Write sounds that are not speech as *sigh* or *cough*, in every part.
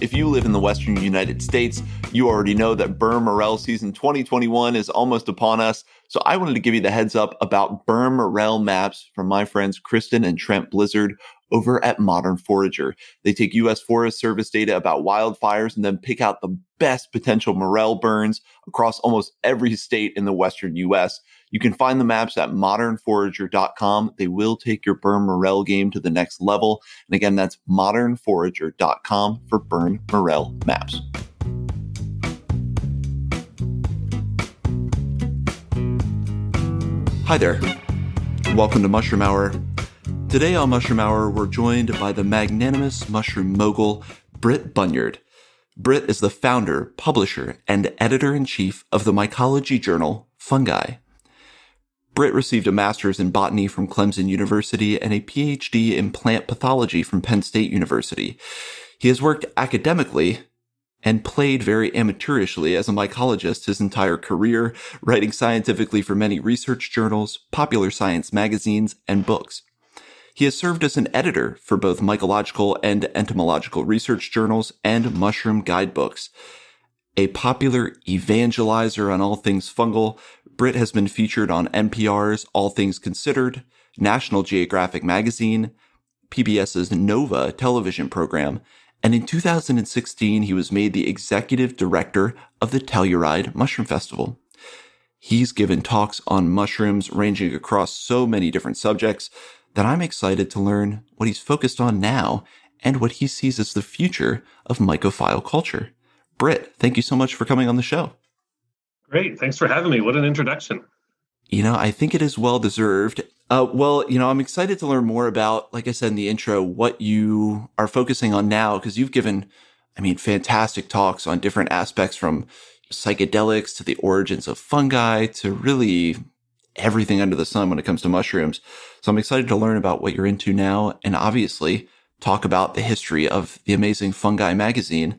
If you live in the western United States, you already know that Burn Morel season 2021 is almost upon us. So I wanted to give you the heads up about Burn Morel maps from my friends Kristen and Trent Blizzard over at Modern Forager. They take U.S. Forest Service data about wildfires and then pick out the best potential morel burns across almost every state in the western U.S. You can find the maps at modernforager.com. They will take your Burn Morel game to the next level. And again, that's modernforager.com for Burn Morel maps. Hi there. Welcome to Mushroom Hour. Today on Mushroom Hour, we're joined by the magnanimous mushroom mogul, Britt Bunyard. Britt is the founder, publisher, and editor in chief of the mycology journal Fungi. Britt received a master's in botany from Clemson University and a PhD in plant pathology from Penn State University. He has worked academically and played very amateurishly as a mycologist his entire career, writing scientifically for many research journals, popular science magazines, and books. He has served as an editor for both mycological and entomological research journals and mushroom guidebooks. A popular evangelizer on all things fungal, Britt has been featured on NPR's All Things Considered, National Geographic Magazine, PBS's Nova television program, and in 2016 he was made the executive director of the Telluride Mushroom Festival. He's given talks on mushrooms ranging across so many different subjects, that I'm excited to learn what he's focused on now and what he sees as the future of mycophile culture. Britt, thank you so much for coming on the show. Great. Thanks for having me. What an introduction. You know, I think it is well deserved. Uh, well, you know, I'm excited to learn more about, like I said in the intro, what you are focusing on now, because you've given, I mean, fantastic talks on different aspects from psychedelics to the origins of fungi to really everything under the sun when it comes to mushrooms. So I'm excited to learn about what you're into now and obviously talk about the history of the amazing Fungi magazine.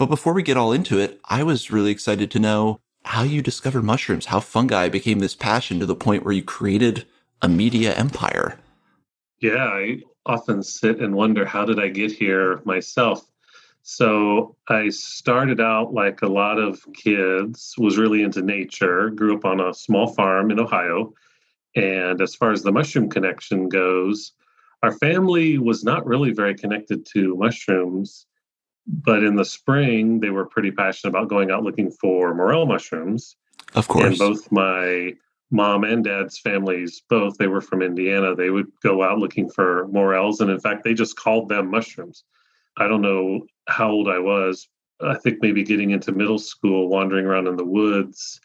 But before we get all into it, I was really excited to know how you discovered mushrooms, how fungi became this passion to the point where you created a media empire. Yeah, I often sit and wonder how did I get here myself? So I started out like a lot of kids, was really into nature, grew up on a small farm in Ohio. And as far as the mushroom connection goes, our family was not really very connected to mushrooms. But in the spring, they were pretty passionate about going out looking for morel mushrooms. Of course. And both my mom and dad's families, both, they were from Indiana, they would go out looking for morels. And in fact, they just called them mushrooms. I don't know how old I was. I think maybe getting into middle school, wandering around in the woods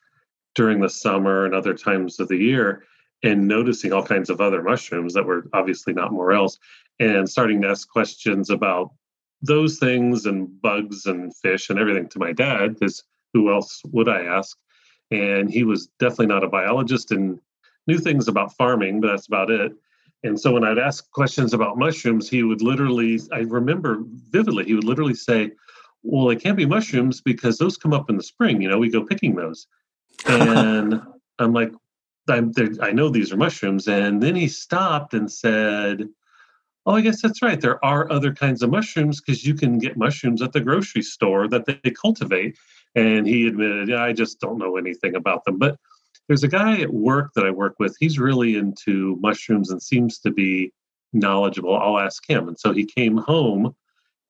during the summer and other times of the year, and noticing all kinds of other mushrooms that were obviously not morels, and starting to ask questions about those things and bugs and fish and everything to my dad, because who else would I ask? And he was definitely not a biologist and knew things about farming, but that's about it. And so when I'd ask questions about mushrooms, he would literally, I remember vividly, he would literally say, Well, it can't be mushrooms because those come up in the spring. You know, we go picking those. And *laughs* I'm like, I'm I know these are mushrooms. And then he stopped and said, Oh, I guess that's right. There are other kinds of mushrooms because you can get mushrooms at the grocery store that they cultivate. And he admitted, yeah, I just don't know anything about them. But there's a guy at work that I work with. He's really into mushrooms and seems to be knowledgeable. I'll ask him. And so he came home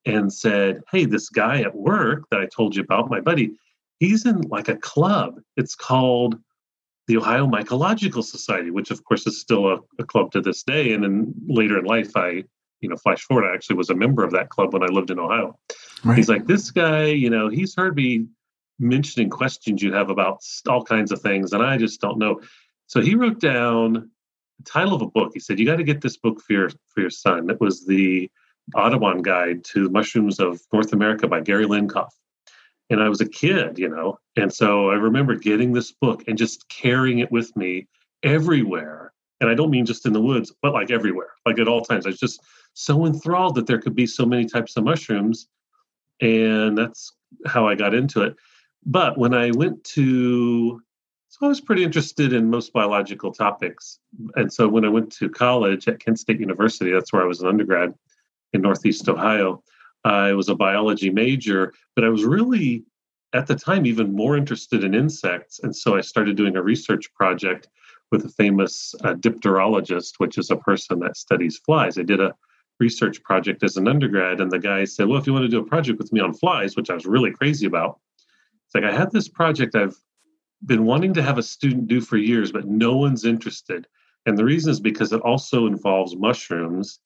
and said, Hey, this guy at work that I told you about, my buddy, he's in like a club. It's called the Ohio Mycological Society, which of course is still a, a club to this day. And then later in life, I, you know, flash forward, I actually was a member of that club when I lived in Ohio. Right. He's like, this guy, you know, he's heard me mentioning questions you have about all kinds of things, and I just don't know. So he wrote down the title of a book. He said, "You got to get this book for your for your son." It was the Audubon Guide to Mushrooms of North America by Gary Lincoff. And I was a kid, you know, and so I remember getting this book and just carrying it with me everywhere. And I don't mean just in the woods, but like everywhere, like at all times. I was just so enthralled that there could be so many types of mushrooms. And that's how I got into it. But when I went to, so I was pretty interested in most biological topics. And so when I went to college at Kent State University, that's where I was an undergrad in Northeast Ohio, I was a biology major, but I was really at the time even more interested in insects. And so I started doing a research project with a famous uh, dipterologist, which is a person that studies flies. I did a research project as an undergrad, and the guy said, Well, if you want to do a project with me on flies, which I was really crazy about, it's like I had this project I've been wanting to have a student do for years, but no one's interested. And the reason is because it also involves mushrooms.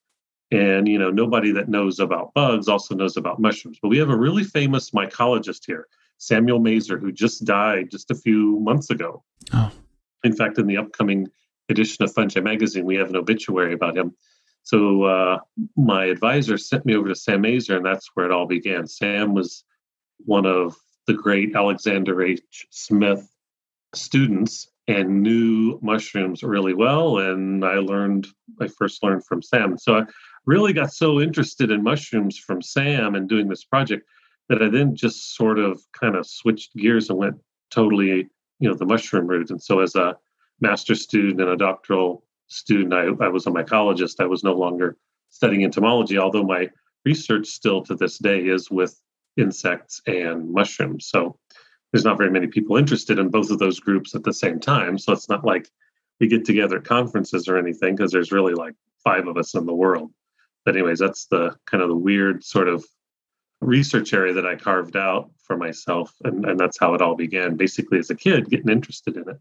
And you know, nobody that knows about bugs also knows about mushrooms. But we have a really famous mycologist here, Samuel Mazzer, who just died just a few months ago. Oh. In fact, in the upcoming edition of Fungi Magazine, we have an obituary about him. So uh, my advisor sent me over to Sam Mazzer, and that's where it all began. Sam was one of the great Alexander H. Smith students and knew mushrooms really well. And I learned, I first learned from Sam. So I really got so interested in mushrooms from Sam and doing this project that I then just sort of kind of switched gears and went totally, you know, the mushroom route. And so as a master student and a doctoral student, I, I was a mycologist. I was no longer studying entomology, although my research still to this day is with insects and mushrooms. So there's not very many people interested in both of those groups at the same time. So it's not like we get together at conferences or anything because there's really like five of us in the world. But anyways, that's the kind of the weird sort of research area that I carved out for myself. And, and that's how it all began, basically as a kid, getting interested in it.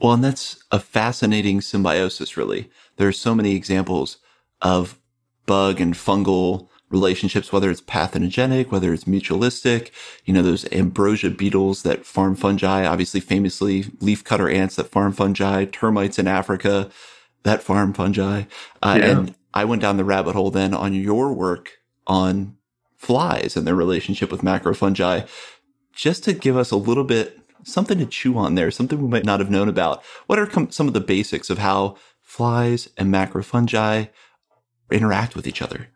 Well, and that's a fascinating symbiosis, really. There are so many examples of bug and fungal relationships, whether it's pathogenic, whether it's mutualistic, you know, those ambrosia beetles that farm fungi, obviously famously leafcutter ants that farm fungi, termites in Africa that farm fungi. Uh, yeah. And I went down the rabbit hole then on your work on flies and their relationship with macrofungi, just to give us a little bit something to chew on there, something we might not have known about. What are com- some of the basics of how flies and macrofungi interact with each other?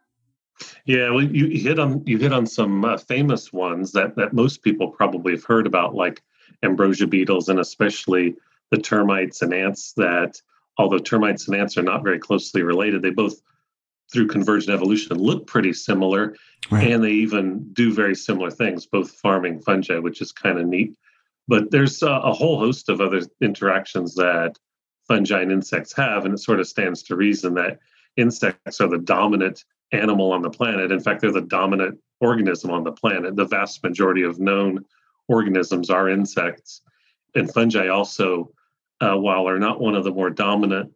Yeah, well, you hit on you hit on some uh, famous ones that that most people probably have heard about, like ambrosia beetles, and especially the termites and ants. That although termites and ants are not very closely related, they both through convergent evolution look pretty similar, right. and they even do very similar things, both farming fungi, which is kind of neat. But there's a, a whole host of other interactions that fungi and insects have, and it sort of stands to reason that insects are the dominant animal on the planet. In fact, they're the dominant organism on the planet. The vast majority of known organisms are insects. And fungi also, uh, while are not one of the more dominant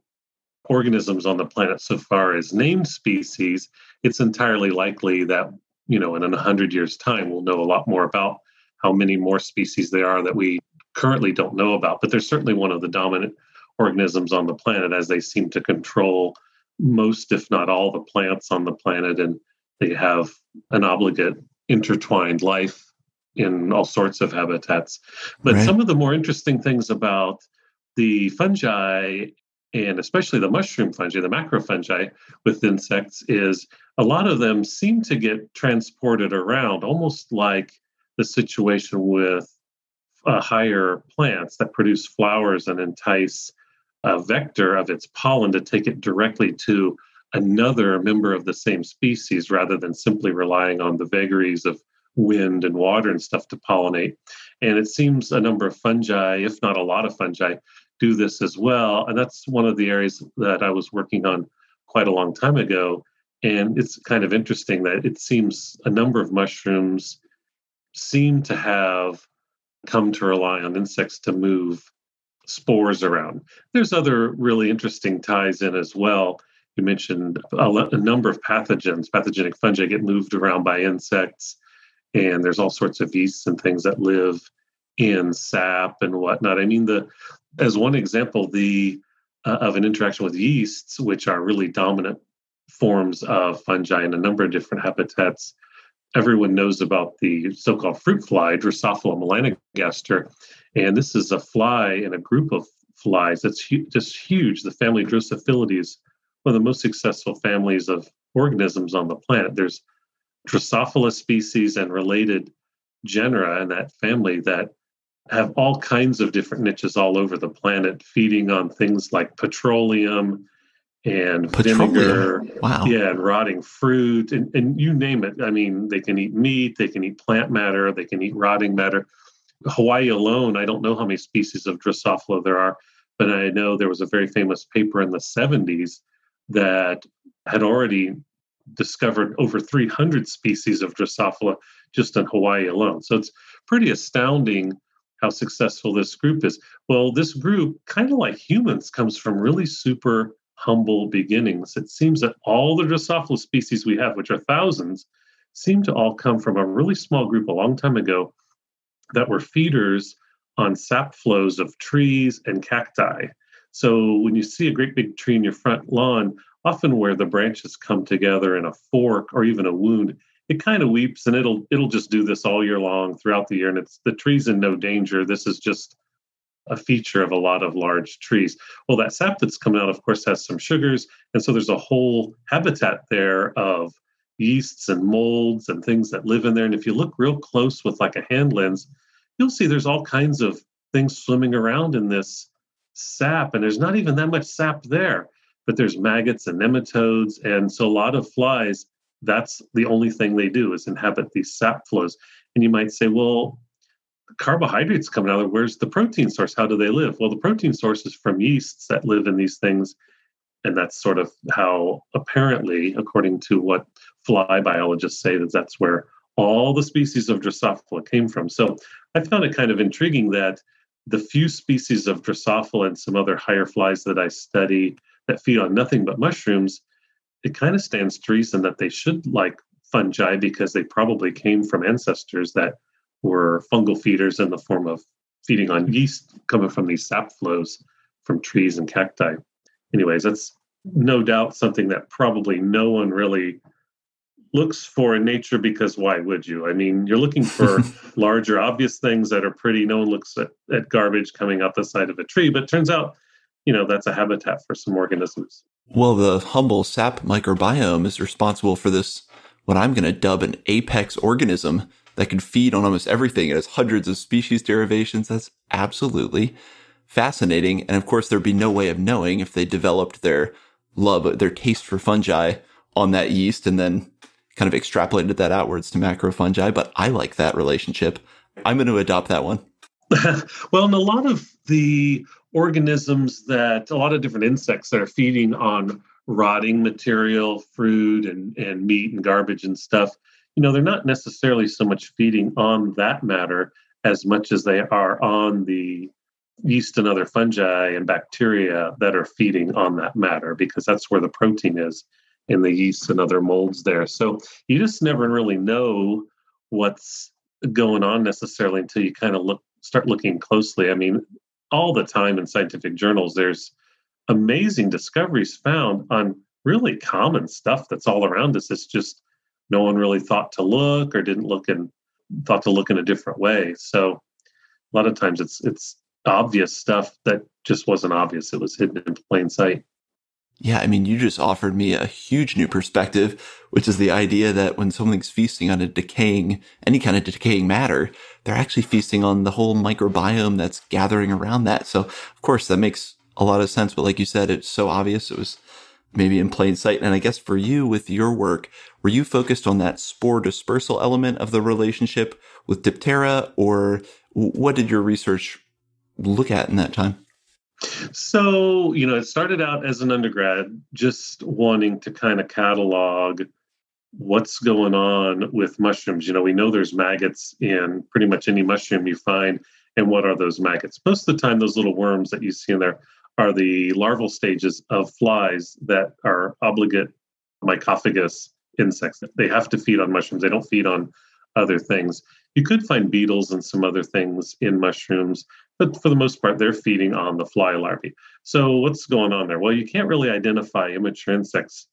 organisms on the planet so far as named species, it's entirely likely that, you know, in a hundred years' time, we'll know a lot more about how many more species there are that we currently don't know about. But they're certainly one of the dominant organisms on the planet as they seem to control most, if not all, the plants on the planet, and they have an obligate intertwined life in all sorts of habitats. But right. some of the more interesting things about the fungi and especially the mushroom fungi, the macrofungi with insects, is a lot of them seem to get transported around, almost like the situation with uh, higher plants that produce flowers and entice a vector of its pollen to take it directly to another member of the same species rather than simply relying on the vagaries of wind and water and stuff to pollinate. And it seems a number of fungi, if not a lot of fungi, do this as well. And that's one of the areas that I was working on quite a long time ago. And it's kind of interesting that it seems a number of mushrooms seem to have come to rely on insects to move spores around. There's other really interesting ties in as well. You mentioned a, a, number of pathogens, pathogenic fungi get moved around by insects, and there's all sorts of yeasts and things that live in sap and whatnot. I mean, the as one example, the uh, of an interaction with yeasts, which are really dominant forms of fungi in a number of different habitats. Everyone knows about the so-called fruit fly, Drosophila melanogaster, and this is a fly in a group of flies that's hu- just huge. The family Drosophilidae is one of the most successful families of organisms on the planet. There's Drosophila species and related genera in that family that have all kinds of different niches all over the planet, feeding on things like petroleum and Petroleum. vinegar. Wow. Yeah, and rotting fruit, and, and you name it. I mean, they can eat meat, they can eat plant matter, they can eat rotting matter. Hawaii alone, I don't know how many species of Drosophila there are, but I know there was a very famous paper in the 70s that had already discovered over 300 species of Drosophila just in Hawaii alone. So it's pretty astounding how successful this group is. Well, this group, kind of like humans, comes from really super humble beginnings. It seems that all the Drosophila species we have, which are thousands, seem to all come from a really small group a long time ago that were feeders on sap flows of trees and cacti. So when you see a great big tree in your front lawn, often where the branches come together in a fork or even a wound, it kind of weeps and it'll it'll just do this all year long throughout the year and it's the tree's in no danger. This is just a feature of a lot of large trees. Well that sap that's coming out of course has some sugars and so there's a whole habitat there of yeasts and molds and things that live in there and if you look real close with like a hand lens you'll see there's all kinds of things swimming around in this sap and there's not even that much sap there but there's maggots and nematodes and so a lot of flies that's the only thing they do is inhabit these sap flows. And you might say, well, carbohydrates coming out of where's the protein source? How do they live? Well, the protein source is from yeasts that live in these things. And that's sort of how, apparently, according to what fly biologists say, that that's where all the species of Drosophila came from. So I found it kind of intriguing that the few species of Drosophila and some other higher flies that I study that feed on nothing but mushrooms it kind of stands to reason that they should like fungi because they probably came from ancestors that were fungal feeders in the form of feeding on mm-hmm. yeast coming from these sap flows from trees and cacti. Anyways, that's no doubt something that probably no one really looks for in nature because why would you? I mean, you're looking for *laughs* larger, obvious things that are pretty. No one looks at, at garbage coming out the side of a tree, but turns out, you know, that's a habitat for some organisms. Well, the humble sap microbiome is responsible for this, what I'm going to dub an apex organism that can feed on almost everything. It has hundreds of species derivations. That's absolutely fascinating. And of course, there'd be no way of knowing if they developed their love, their taste for fungi on that yeast and then kind of extrapolated that outwards to macrofungi. But I like that relationship. I'm going to adopt that one. *laughs* well, and a lot of the organisms that a lot of different insects that are feeding on rotting material, fruit and, and meat and garbage and stuff, you know, they're not necessarily so much feeding on that matter as much as they are on the yeast and other fungi and bacteria that are feeding on that matter because that's where the protein is in the yeast and other molds there. So you just never really know what's going on necessarily until you kind of look start looking closely. I mean, all the time in scientific journals, there's amazing discoveries found on really common stuff that's all around us. It's just no one really thought to look or didn't look and thought to look in a different way. So a lot of times it's it's obvious stuff that just wasn't obvious. It was hidden in plain sight. Yeah, I mean, you just offered me a huge new perspective, which is the idea that when something's feasting on a decaying, any kind of decaying matter, they're actually feasting on the whole microbiome that's gathering around that. So, of course, that makes a lot of sense. But like you said, it's so obvious. It was maybe in plain sight. And I guess for you with your work, were you focused on that spore dispersal element of the relationship with Diptera or what did your research look at in that time? So, you know, it started out as an undergrad just wanting to kind of catalog what's going on with mushrooms. You know, we know there's maggots in pretty much any mushroom you find. And what are those maggots? Most of the time, those little worms that you see in there are the larval stages of flies that are obligate mycophagous insects. They have to feed on mushrooms, they don't feed on other things. You could find beetles and some other things in mushrooms, but for the most part, they're feeding on the fly larvae. So, what's going on there? Well, you can't really identify immature insects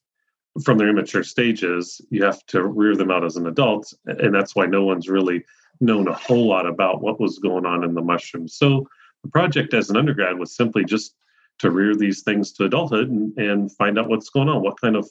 from their immature stages. You have to rear them out as an adult, and that's why no one's really known a whole lot about what was going on in the mushrooms. So, the project as an undergrad was simply just to rear these things to adulthood and, and find out what's going on. What kind of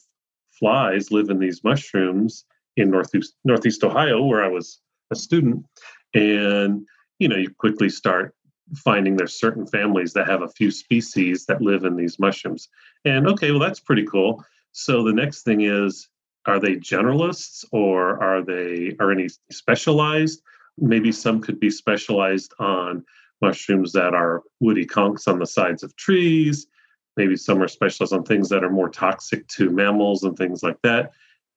flies live in these mushrooms in northeast northeast Ohio, where I was a student, and you know you quickly start finding there's certain families that have a few species that live in these mushrooms. And okay, well, that's pretty cool. So the next thing is are they generalists or are they are any specialized? Maybe some could be specialized on mushrooms that are woody conchs on the sides of trees. Maybe some are specialized on things that are more toxic to mammals and things like that.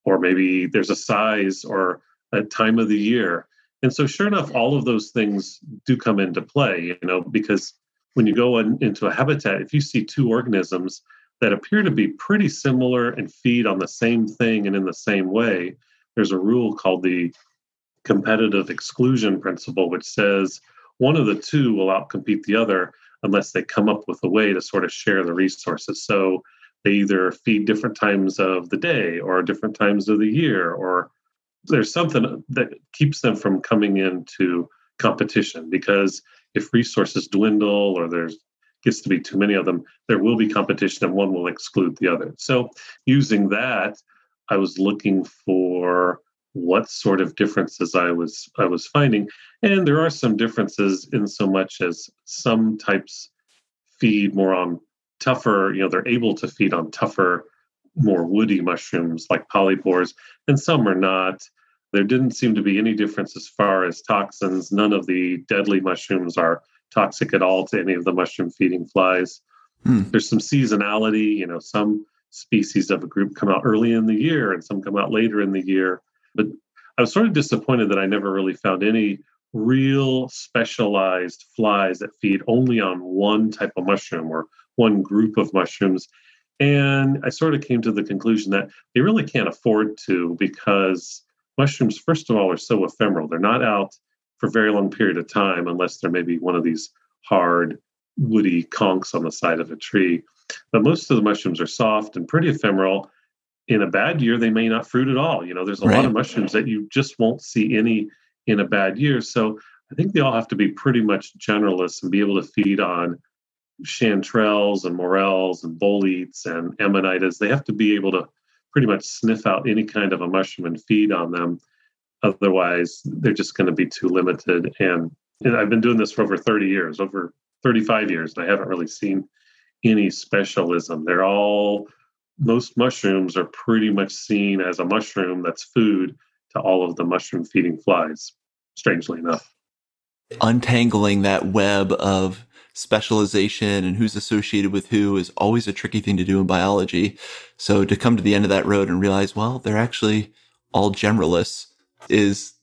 Or maybe there's a size or a time of the year. And so, sure enough, all of those things do come into play, you know, because when you go in, into a habitat, if you see two organisms that appear to be pretty similar and feed on the same thing and in the same way, there's a rule called the competitive exclusion principle, which says one of the two will outcompete the other unless they come up with a way to sort of share the resources. So they either feed different times of the day or different times of the year, or there's something that keeps them from coming into competition because if resources dwindle or there's gets to be too many of them, there will be competition and one will exclude the other. So, using that, I was looking for what sort of differences I was I was finding, and there are some differences in so much as some types feed more on tougher. You know, they're able to feed on tougher, more woody mushrooms like polypores, and some are not. There didn't seem to be any difference as far as toxins. None of the deadly mushrooms are toxic at all to any of the mushroom feeding flies. Hmm. There's some seasonality, you know, some species of a group come out early in the year and some come out later in the year. But I was sort of disappointed that I never really found any real specialized flies that feed only on one type of mushroom or one group of mushrooms. And I sort of came to the conclusion that they really can't afford to because mushrooms, first of all, are so ephemeral. They're not out for a very long period of time unless they're maybe one of these hard woody conchs on the side of a tree but most of the mushrooms are soft and pretty ephemeral in a bad year they may not fruit at all you know there's a right. lot of mushrooms that you just won't see any in a bad year so i think they all have to be pretty much generalists and be able to feed on chanterelles and morels and boletes and amanitas they have to be able to pretty much sniff out any kind of a mushroom and feed on them Otherwise, they're just going to be too limited. And, and I've been doing this for over 30 years, over 35 years, and I haven't really seen any specialism. They're all, most mushrooms are pretty much seen as a mushroom that's food to all of the mushroom feeding flies, strangely enough. Untangling that web of specialization and who's associated with who is always a tricky thing to do in biology. So to come to the end of that road and realize, well, they're actually all generalists is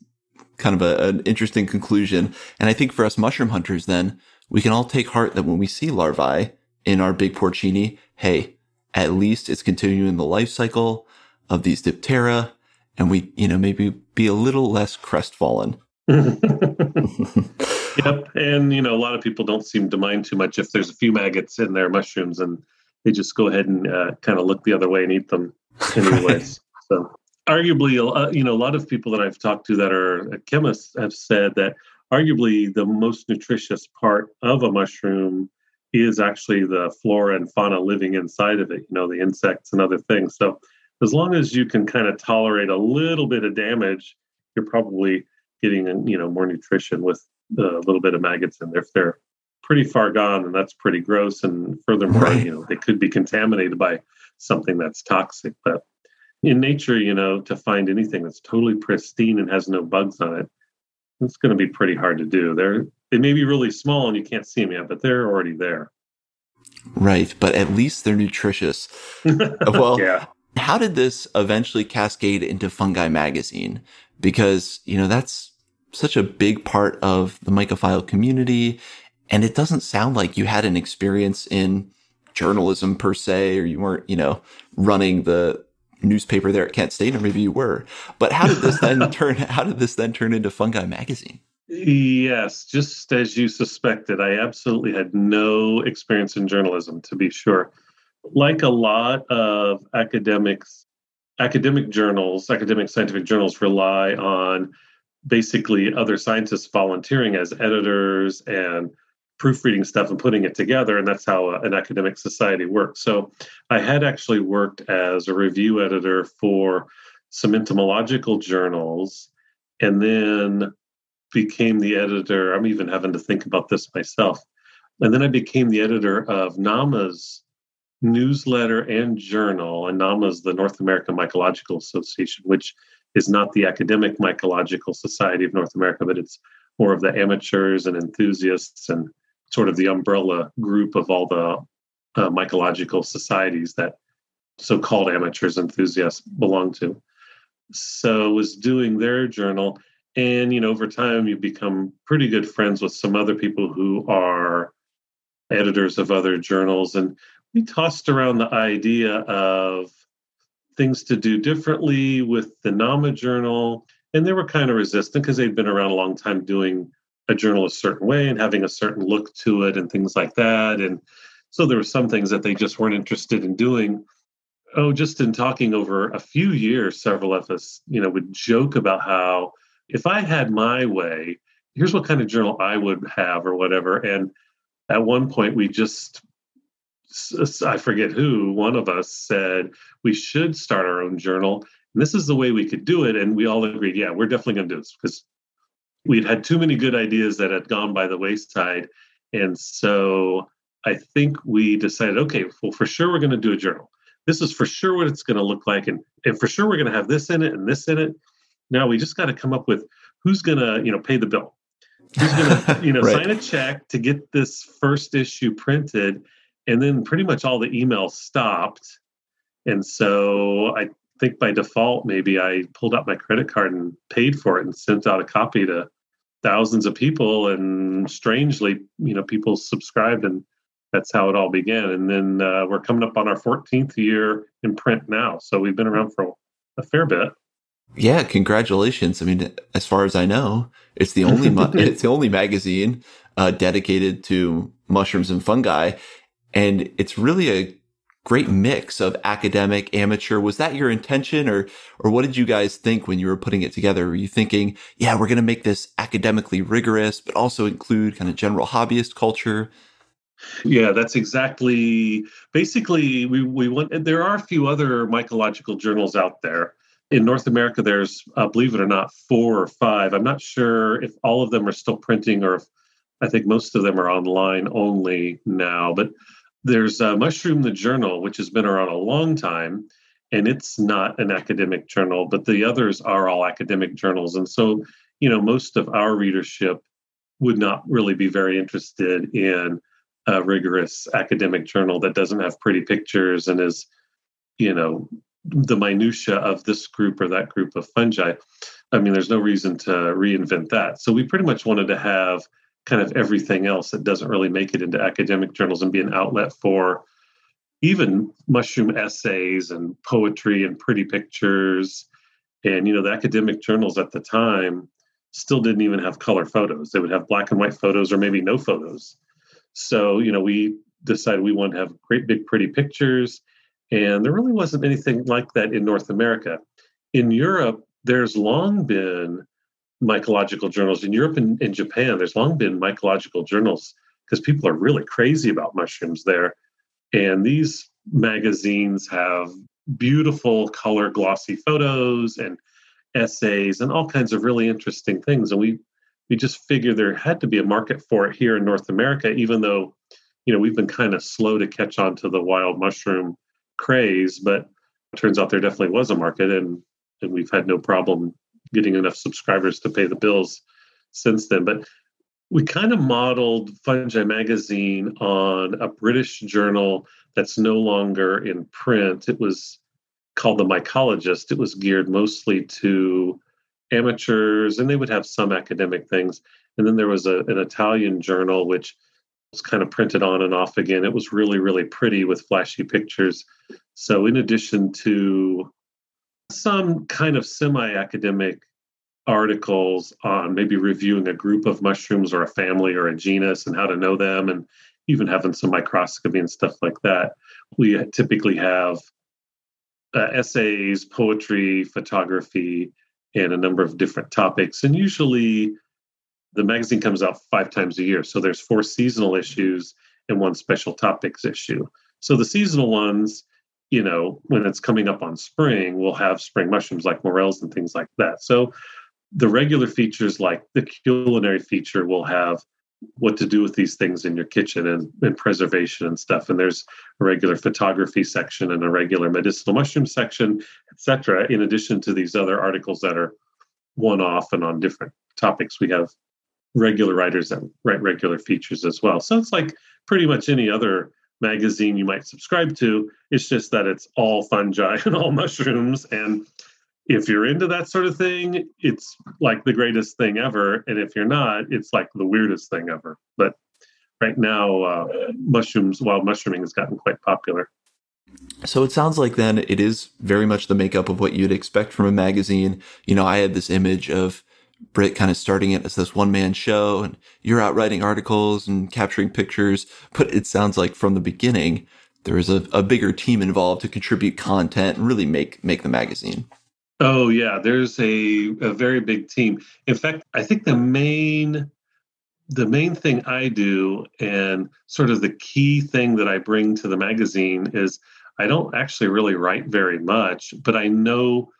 kind of a, an interesting conclusion. And I think for us mushroom hunters, then we can all take heart that when we see larvae in our big porcini, hey, at least it's continuing the life cycle of these Diptera, and we, you know, maybe be a little less crestfallen. *laughs* *laughs* yep, and you know, a lot of people don't seem to mind too much if there's a few maggots in their mushrooms, and they just go ahead and uh, kind of look the other way and eat them *laughs* anyways. So arguably, uh, you know, a lot of people that I've talked to that are chemists have said that arguably the most nutritious part of a mushroom is actually the flora and fauna living inside of it, you know, the insects and other things. So as long as you can kind of tolerate a little bit of damage, you're probably getting, you know, more nutrition with a little bit of maggots in there. If they're pretty far gone, and that's pretty gross. And furthermore, right. you know, they could be contaminated by something that's toxic. But in nature, you know, to find anything that's totally pristine and has no bugs on it, it's going to be pretty hard to do. They're they may be really small and you can't see them yet, but they're already there. Right, but at least they're nutritious. *laughs* well, yeah. how did this eventually cascade into Fungi Magazine? Because, you know, that's such a big part of the mycophile community. And it doesn't sound like you had an experience in journalism per se, or you weren't, you know, running the, newspaper there at Kent State, or maybe you were. But how did this *laughs* then turn? How did this then turn into Fungi Magazine? Yes, just as you suspected, I absolutely had no experience in journalism, to be sure. Like a lot of academics, academic journals, academic scientific journals rely on basically other scientists volunteering as editors and proofreading stuff and putting it together. And that's how uh, an academic society works. So I had actually worked as a review editor for some entomological journals. And then became the editor. I'm even having to think about this myself. And then I became the editor of NAMA's newsletter and journal. And NAMA is the North American Mycological Association, which is not the academic mycological society of North America, but it's more of the amateurs and enthusiasts and sort of the umbrella group of all the uh, mycological societies that so-called amateurs enthusiasts belong to. So was doing their journal, and you know, over time you become pretty good friends with some other people who are editors of other journals, and we tossed around the idea of things to do differently with the NAMA journal. And they were kind of resistant because they'd been around a long time doing a journal a certain way and having a certain look to it and things like that. And so there were some things that they just weren't interested in doing. Oh, just in talking over a few years, several of us, you know, would joke about how if I had my way, here's what kind of journal I would have or whatever. And at one point, we just I forget who, one of us said we should start our own journal. And this is the way we could do it. And we all agreed, yeah, we're definitely going to do this because we'd had too many good ideas that had gone by the wayside. And so I think we decided, okay, well, for sure we're going to do a journal. This is for sure what it's going to look like. And, and for sure we're going to have this in it and this in it. Now we just got to come up with who's going to, you know, pay the bill. Who's going to, you know, *laughs* right. sign a check to get this first issue printed and then pretty much all the emails stopped. And so i think by default maybe i pulled out my credit card and paid for it and sent out a copy to thousands of people. And strangely you know people subscribed and that's how it all began. And then uh, we're coming up on our 14th year in print now. So we've been around for a fair bit. Yeah congratulations. I mean as far as i know it's the only *laughs* it's the only magazine uh, dedicated to mushrooms and fungi and it's really a great mix of academic, amateur. Was that your intention or, or what did you guys think when you were putting it together? Were you thinking, yeah, we're going to make this academically rigorous, but also include kind of general hobbyist culture? Yeah, that's exactly. Basically, we we want. There are a few other mycological journals out there in North America. There's, uh, believe it or not, four or five. I'm not sure if all of them are still printing or if I think most of them are online only now. But there's uh, Mushroom the Journal, which has been around a long time, and it's not an academic journal, but the others are all academic journals. And so, you know, most of our readership would not really be very interested in a rigorous academic journal that doesn't have pretty pictures and is, you know, the minutia of this group or that group of fungi. I mean, there's no reason to reinvent that. So we pretty much wanted to have kind of everything else that doesn't really make it into academic journals and be an outlet for even mushroom essays and poetry and pretty pictures. And, you know, the academic journals at the time still didn't even have color photos. They would have black and white photos or maybe no photos. So, you know, we decided we want to have great, big, pretty pictures. And there really wasn't anything like that in North America. In Europe, there's long been mycological journals in Europe and in Japan. There's long been mycological journals because people are really crazy about mushrooms there. And these magazines have beautiful color glossy photos and essays and all kinds of really interesting things. And we we just figured there had to be a market for it here in North America, even though, you know, we've been kind of slow to catch on to the wild mushroom craze, but it turns out there definitely was a market and and we've had no problem getting enough subscribers to pay the bills since then. But we kind of modeled Fungi Magazine on a British journal that's no longer in print. It was called The Mycologist. It was geared mostly to amateurs, and they would have some academic things. And then there was a, an Italian journal, which was kind of printed on and off again. It was really, really pretty with flashy pictures. So, in addition to some kind of semi academic articles on maybe reviewing a group of mushrooms or a family or a genus and how to know them, and even having some microscopy and stuff like that. We typically have uh, essays, poetry, photography, and a number of different topics. And usually the magazine comes out five times a year. So there's four seasonal issues and one special topics issue. So the seasonal ones you know, when it's coming up on spring, we'll have spring mushrooms like morels and things like that. So the regular features like the culinary feature will have what to do with these things in your kitchen and, and preservation and stuff. And there's a regular photography section and a regular medicinal mushroom section etc in addition to these other articles that are one off and on different topics. We have regular writers that write regular features as well. So it's like pretty much any other magazine you might subscribe to it's just that it's all fungi *laughs* and all mushrooms and if you're into that sort of thing, it's like the greatest thing ever. And if you're not, it's like the weirdest thing ever. But right now, uh, mushrooms, wild mushrooming has gotten quite popular. So it sounds like then it is very much the makeup of what you'd expect from a magazine. You know, I had this image of Britt kind of starting it as this one man show and you're out writing articles and capturing pictures. But it sounds like from the beginning, there is a, a bigger team involved to contribute content and really make, make the magazine. Oh yeah, there's a, a very big team. In fact, I think the main the main thing I do and sort of the key thing that I bring to the magazine is I don't actually really write very much, but I know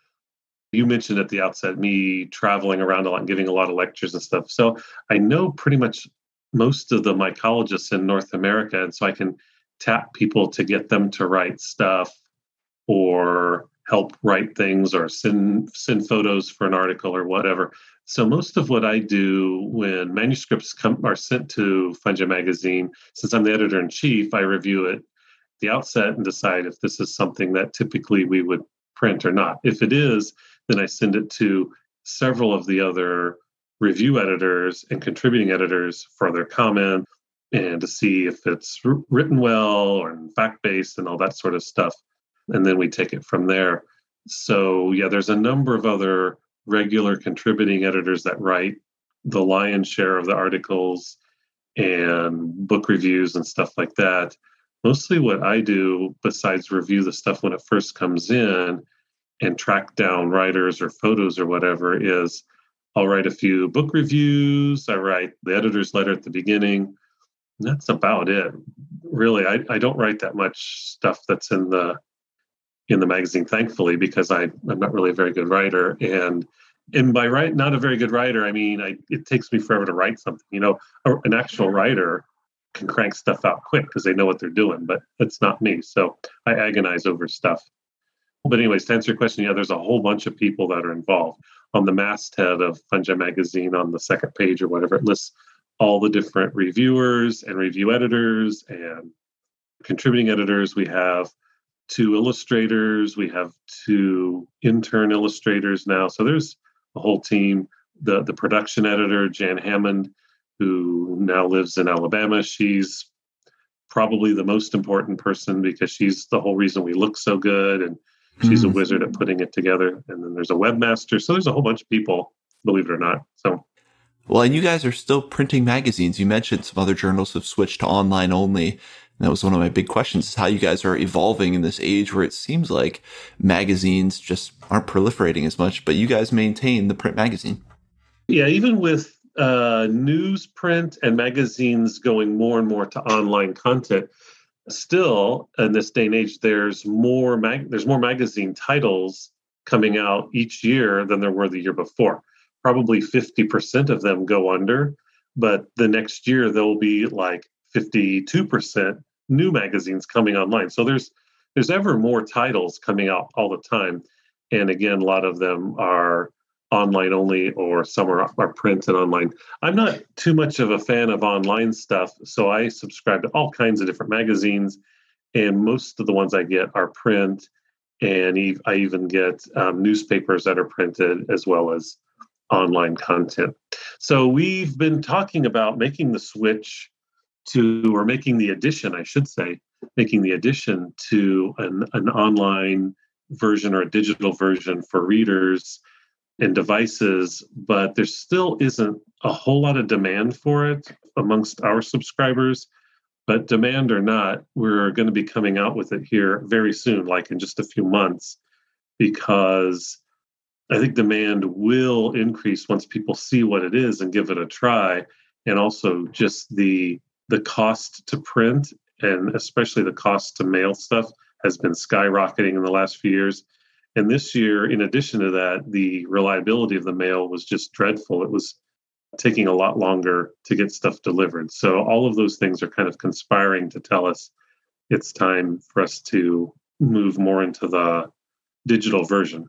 you mentioned at the outset me traveling around a lot and giving a lot of lectures and stuff. So I know pretty much most of the mycologists in North America. And so I can tap people to get them to write stuff or help write things or send send photos for an article or whatever. So most of what I do when manuscripts come are sent to Fungi Magazine, since I'm the editor in chief, I review it the outset and decide if this is something that typically we would print or not. If it is, then I send it to several of the other review editors and contributing editors for their comment and to see if it's written well or fact based and all that sort of stuff and then we take it from there. So, yeah, there's a number of other regular contributing editors that write the lion's share of the articles and book reviews and stuff like that. Mostly what I do, besides review the stuff when it first comes in and track down writers or photos or whatever, is I'll write a few book reviews. I write the editor's letter at the beginning. that's about it. Really, I, I don't write that much stuff that's in the in the magazine, thankfully, because I, I'm not really a very good writer. And and by write not a very good writer, I mean I, it takes me forever to write something. You know, an actual writer can crank stuff out quick because they know what they're doing, but it's not me. So I agonize over stuff. But anyways, to answer your question, yeah, there's a whole bunch of people that are involved. On the masthead of Fungi Magazine, on the second page or whatever, it lists all the different reviewers and review editors and contributing editors. We have two illustrators. We have two intern illustrators now. So there's a whole team. The the production editor, Jan Hammond, who now lives in Alabama. She's probably the most important person because she's the whole reason we look so good and she's mm. a hmm. wizard at putting it together. And then there's a webmaster. So there's a whole bunch of people, believe it or not. So well, and you guys are still printing magazines. You mentioned some other journals have switched to online only that was one of my big questions is how you guys are evolving in this age where it seems like magazines just aren't proliferating as much, but you guys maintain the print magazine. Yeah, even with uh, newsprint and magazines going more and more to online content, still in this day and age, there's more mag- there's more magazine titles coming mm-hmm. out each year than there were the year before. Probably 50% of them go under, but the next year there'll be like 52% new magazines coming online. So there's there's ever more titles coming out all the time, and again, a lot of them are online only or some are, are print and online. I'm not too much of a fan of online stuff, so I subscribe to all kinds of different magazines, and most of the ones I get are print, and I even get um, newspapers that are printed as well as online content. So we've been talking about making the switch to, or making the addition, I should say, making the addition to an, an online version or a digital version for readers and devices, but there still isn't a whole lot of demand for it amongst our subscribers. But demand or not, we're going to be coming out with it here very soon, like in just a few months, because I think demand will increase once people see what it is and give it a try. And also just the the cost to print and especially the cost to mail stuff has been skyrocketing in the last few years. And this year, in addition to that, the reliability of the mail was just dreadful. It was taking a lot longer to get stuff delivered. So all of those things are kind of conspiring to tell us it's time for us to move more into the digital version.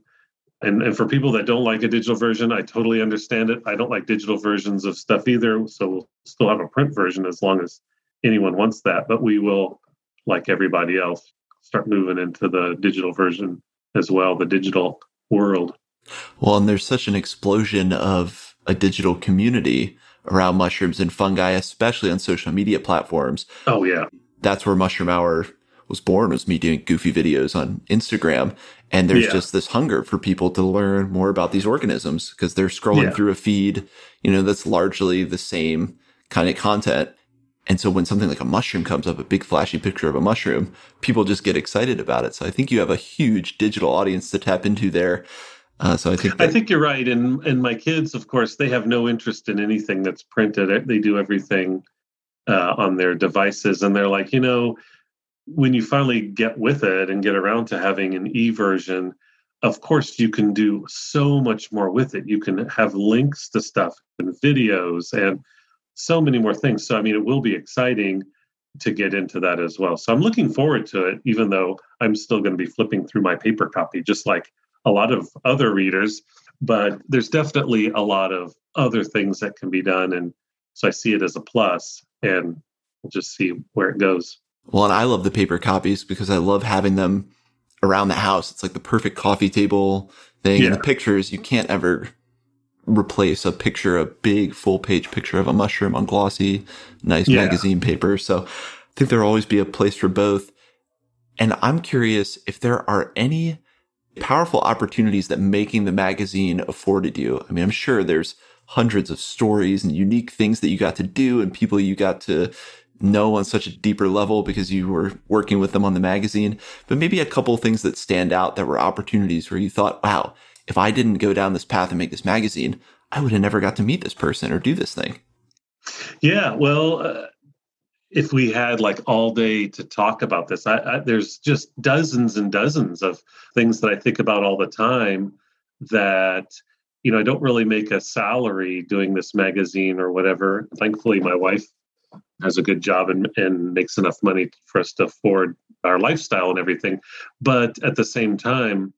And, and for people that don't like a digital version, I totally understand it. I don't like digital versions of stuff either. So we'll still have a print version as long as anyone wants that. But we will, like everybody else, start moving into the digital version as well, the digital world. Well, and there's such an explosion of a digital community around mushrooms and fungi, especially on social media platforms. Oh, yeah. That's where Mushroom Hour was born, was me doing goofy videos on Instagram. And there's yeah. just this hunger for people to learn more about these organisms because they're scrolling yeah. through a feed, you know, that's largely the same kind of content. And so when something like a mushroom comes up, a big flashy picture of a mushroom, people just get excited about it. So I think you have a huge digital audience to tap into there. Uh, so I think that- I think you're right. And and my kids, of course, they have no interest in anything that's printed. They do everything uh, on their devices, and they're like, you know, when you finally get with it and get around to having an e version, of course, you can do so much more with it. You can have links to stuff and videos and so many more things. So, I mean, it will be exciting to get into that as well. So, I'm looking forward to it, even though I'm still going to be flipping through my paper copy, just like a lot of other readers. But there's definitely a lot of other things that can be done. And so I see it as a plus, and we'll just see where it goes. Well, and I love the paper copies because I love having them around the house. It's like the perfect coffee table thing. Yeah. And the pictures, you can't ever replace a picture, a big full page picture of a mushroom on glossy, nice yeah. magazine paper. So I think there'll always be a place for both. And I'm curious if there are any powerful opportunities that making the magazine afforded you. I mean, I'm sure there's hundreds of stories and unique things that you got to do and people you got to know on such a deeper level because you were working with them on the magazine, but maybe a couple of things that stand out that were opportunities where you thought, wow, if I didn't go down this path and make this magazine, I would have never got to meet this person or do this thing. Yeah, well, uh, if we had like all day to talk about this, I, I, there's just dozens and dozens of things that I think about all the time that you know I don't really make a salary doing this magazine or whatever. Thankfully, my wife has a good job and, and makes enough money for us to afford our lifestyle and everything. But at the same time,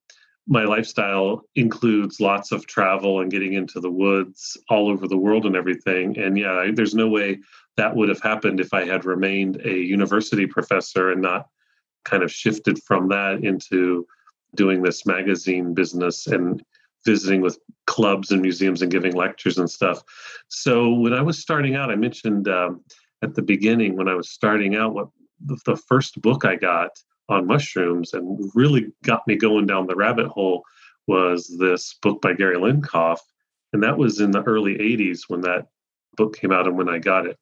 my lifestyle includes lots of travel and getting into the woods all over the world and everything. And yeah, there's no way that would have happened if I had remained a university professor and not kind of shifted from that into doing this magazine business and visiting with clubs and museums and giving lectures and stuff. So when I was starting out, I mentioned um, at the beginning when I was starting out, what the, the first book I got on mushrooms and really got me going down the rabbit hole was this book by Gary Lincoff. And that was in the early 80s when that book came out and when I got it.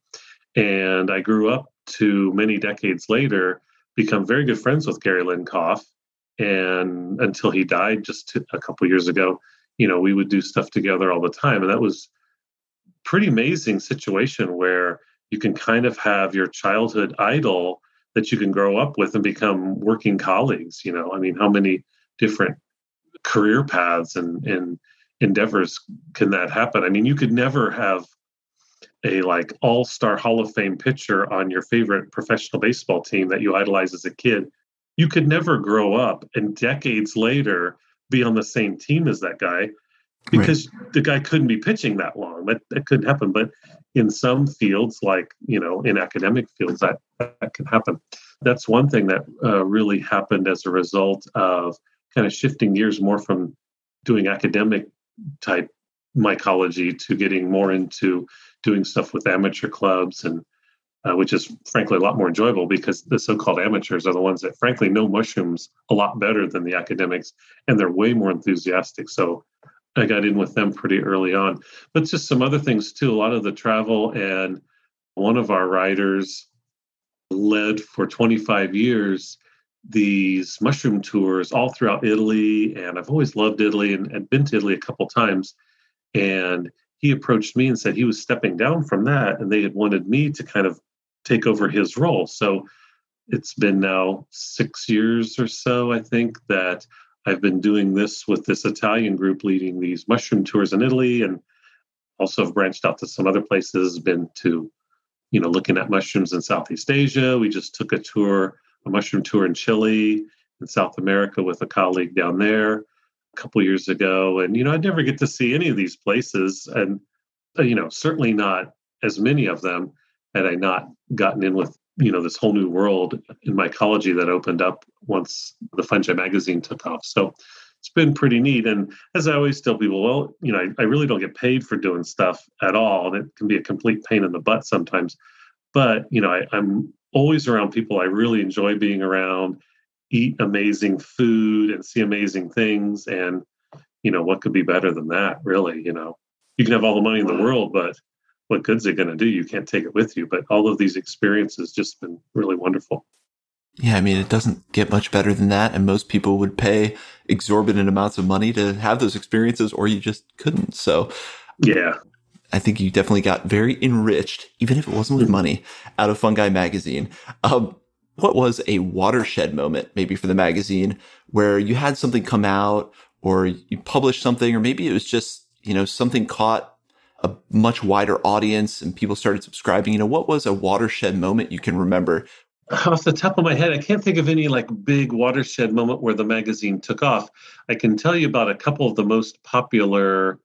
And I grew up to many decades later become very good friends with Gary Lincoff. And until he died just a couple years ago, you know, we would do stuff together all the time. And that was pretty amazing situation where you can kind of have your childhood idol that you can grow up with and become working colleagues you know? I mean how many different career paths and, and endeavors can that happen? I mean you could never have a like all-star hall of fame pitcher on your favorite professional baseball team that you idolize as a kid. You could never grow up and decades later be on the same team as that guy because right. the guy couldn't be pitching that long. That that couldn't happen. But in some fields, like you know, in academic fields, that that can happen. That's one thing that uh, really happened as a result of kind of shifting gears more from doing academic type mycology to getting more into doing stuff with amateur clubs and uh, which is frankly a lot more enjoyable because the so-called amateurs are the ones that frankly know mushrooms a lot better than the academics and they're way more enthusiastic so I got in with them pretty early on. But just some other things too. A lot of the travel and one of our writers led for 25 years these mushroom tours all throughout Italy. And I've always loved Italy and, and been to Italy a couple times. And he approached me and said he was stepping down from that and they had wanted me to kind of take over his role. So it's been now six years or so, I think, that I've been doing this with this Italian group leading these mushroom tours in Italy and also have branched out to some other places, been to, you know, looking at mushrooms in Southeast Asia. We just took a tour, a mushroom tour in Chile in South America with a colleague down there a couple years ago. And, you know, I'd never get to see any of these places. And, uh, you know, certainly not as many of them had I not gotten in with you know this whole new world in mycology that opened up once the fungi magazine took off. So it's been pretty neat. And as i always tell people well you know I, I, really don't get paid for doing stuff at all and it can be a complete pain in the butt sometimes. But you know I, i'm always around people i really enjoy being around eat amazing food and see amazing things and you know what could be better than that really you know? You can have all the money in the world but what good's it going to do? You can't take it with you. But all of these experiences just been really wonderful. Yeah, I mean, it doesn't get much better than that. And most people would pay exorbitant amounts of money to have those experiences, or you just couldn't. So, yeah. I think you definitely got very enriched, even if it wasn't with mm-hmm. money, out of Fungi Magazine. Um, what was a watershed moment, maybe for the magazine, where you had something come out, or you published something, or maybe it was just, you know, something caught a much wider audience and people started subscribing? You know, what was a watershed moment you can remember? *laughs* Off the top of my head, I can't think of any like big watershed moment where the magazine took off. I can tell you about a couple of the most popular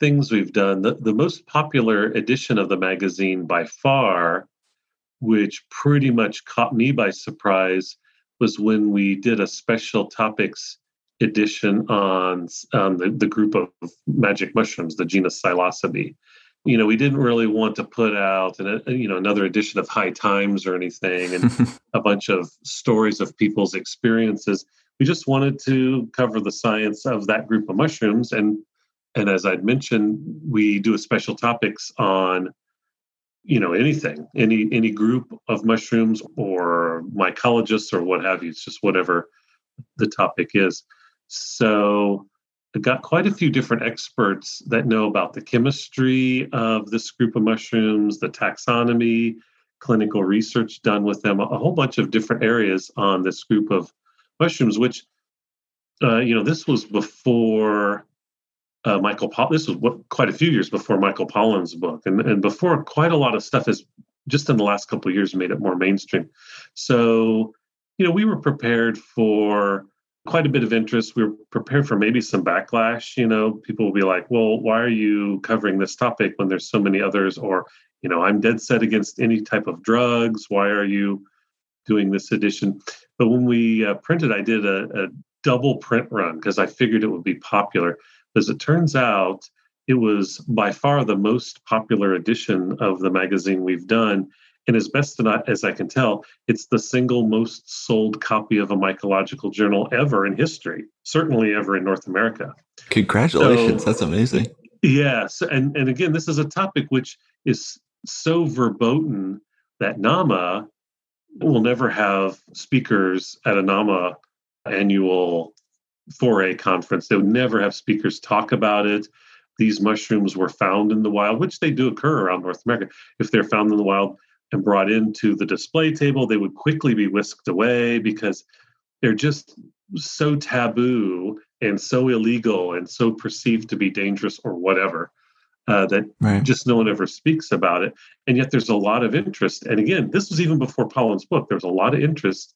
things we've done. The, the most popular edition of the magazine by far, which pretty much caught me by surprise, was when we did a special topics edition on um, the, the group of magic mushrooms, the genus Psilocybe. You know, we didn't really want to put out an, you know another edition of High Times or anything, and *laughs* a bunch of stories of people's experiences. We just wanted to cover the science of that group of mushrooms, and and as I'd mentioned, we do a special topics on you know anything any any group of mushrooms or mycologists or what have you it's just whatever the topic is so I got quite a few different experts that know about the chemistry of this group of mushrooms, the taxonomy, clinical research done with them, a whole bunch of different areas on this group of mushrooms, which, uh, you know, this was before uh, Michael. This was what, quite a few years before Michael Pollan's book, and, and before quite a lot of stuff has just in the last couple of years made it more mainstream. So, you know, we were prepared for quite a bit of interest. We are prepared for maybe some backlash. You know, people will be like, well, why are you covering this topic when there's so many others? Or, you know, I'm dead set against any type of drugs. Why are you doing this edition? But when we uh, printed, I did a, a double print run because I figured it would be popular. As it turns out, it was by far the most popular edition of the magazine we've done and as best as I can tell, it's the single most sold copy of a mycological journal ever in history, certainly ever in North America. Congratulations. So, That's amazing. Yes. And, and again, this is a topic which is so verboten that NAMA will never have speakers at a NAMA annual foray conference. They would never have speakers talk about it. These mushrooms were found in the wild, which they do occur around North America. If they're found in the wild, and brought into the display table, they would quickly be whisked away because they're just so taboo and so illegal and so perceived to be dangerous or whatever uh, that right. just no one ever speaks about it. And yet there's a lot of interest. And again, this was even before Pollan's book. There was a lot of interest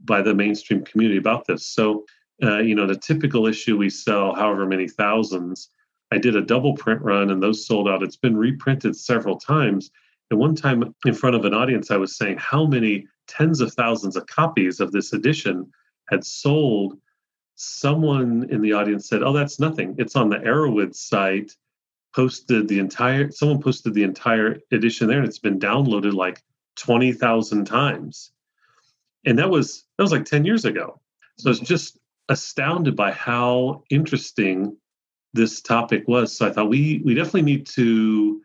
by the mainstream community about this. So, uh, you know, the typical issue we sell however many thousands. I did a double print run and those sold out. It's been reprinted several times and one time in front of an audience, I was saying how many tens of thousands of copies of this edition had sold. Someone in the audience said, Oh, that's nothing. It's on the Erowid site, posted the entire, someone posted the entire edition there, and it's been downloaded like 20,000 times. And that was, that was like 10 years ago. So it's just astounded by how interesting this topic was. So I thought we we definitely need to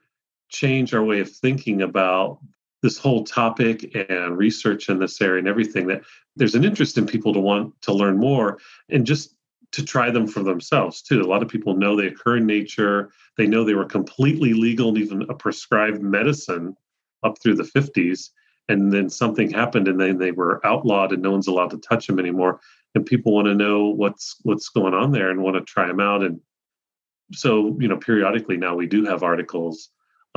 change our way of thinking about this whole topic and research in this area and everything that there's an interest in people to want to learn more and just to try them for themselves too. A lot of people know they occur in nature. They know they were completely legal and even a prescribed medicine up through the 50s. And then something happened and then they were outlawed and no one's allowed to touch them anymore. and people want to know what's what's going on there and want to try them out. And so, you know, periodically now we do have articles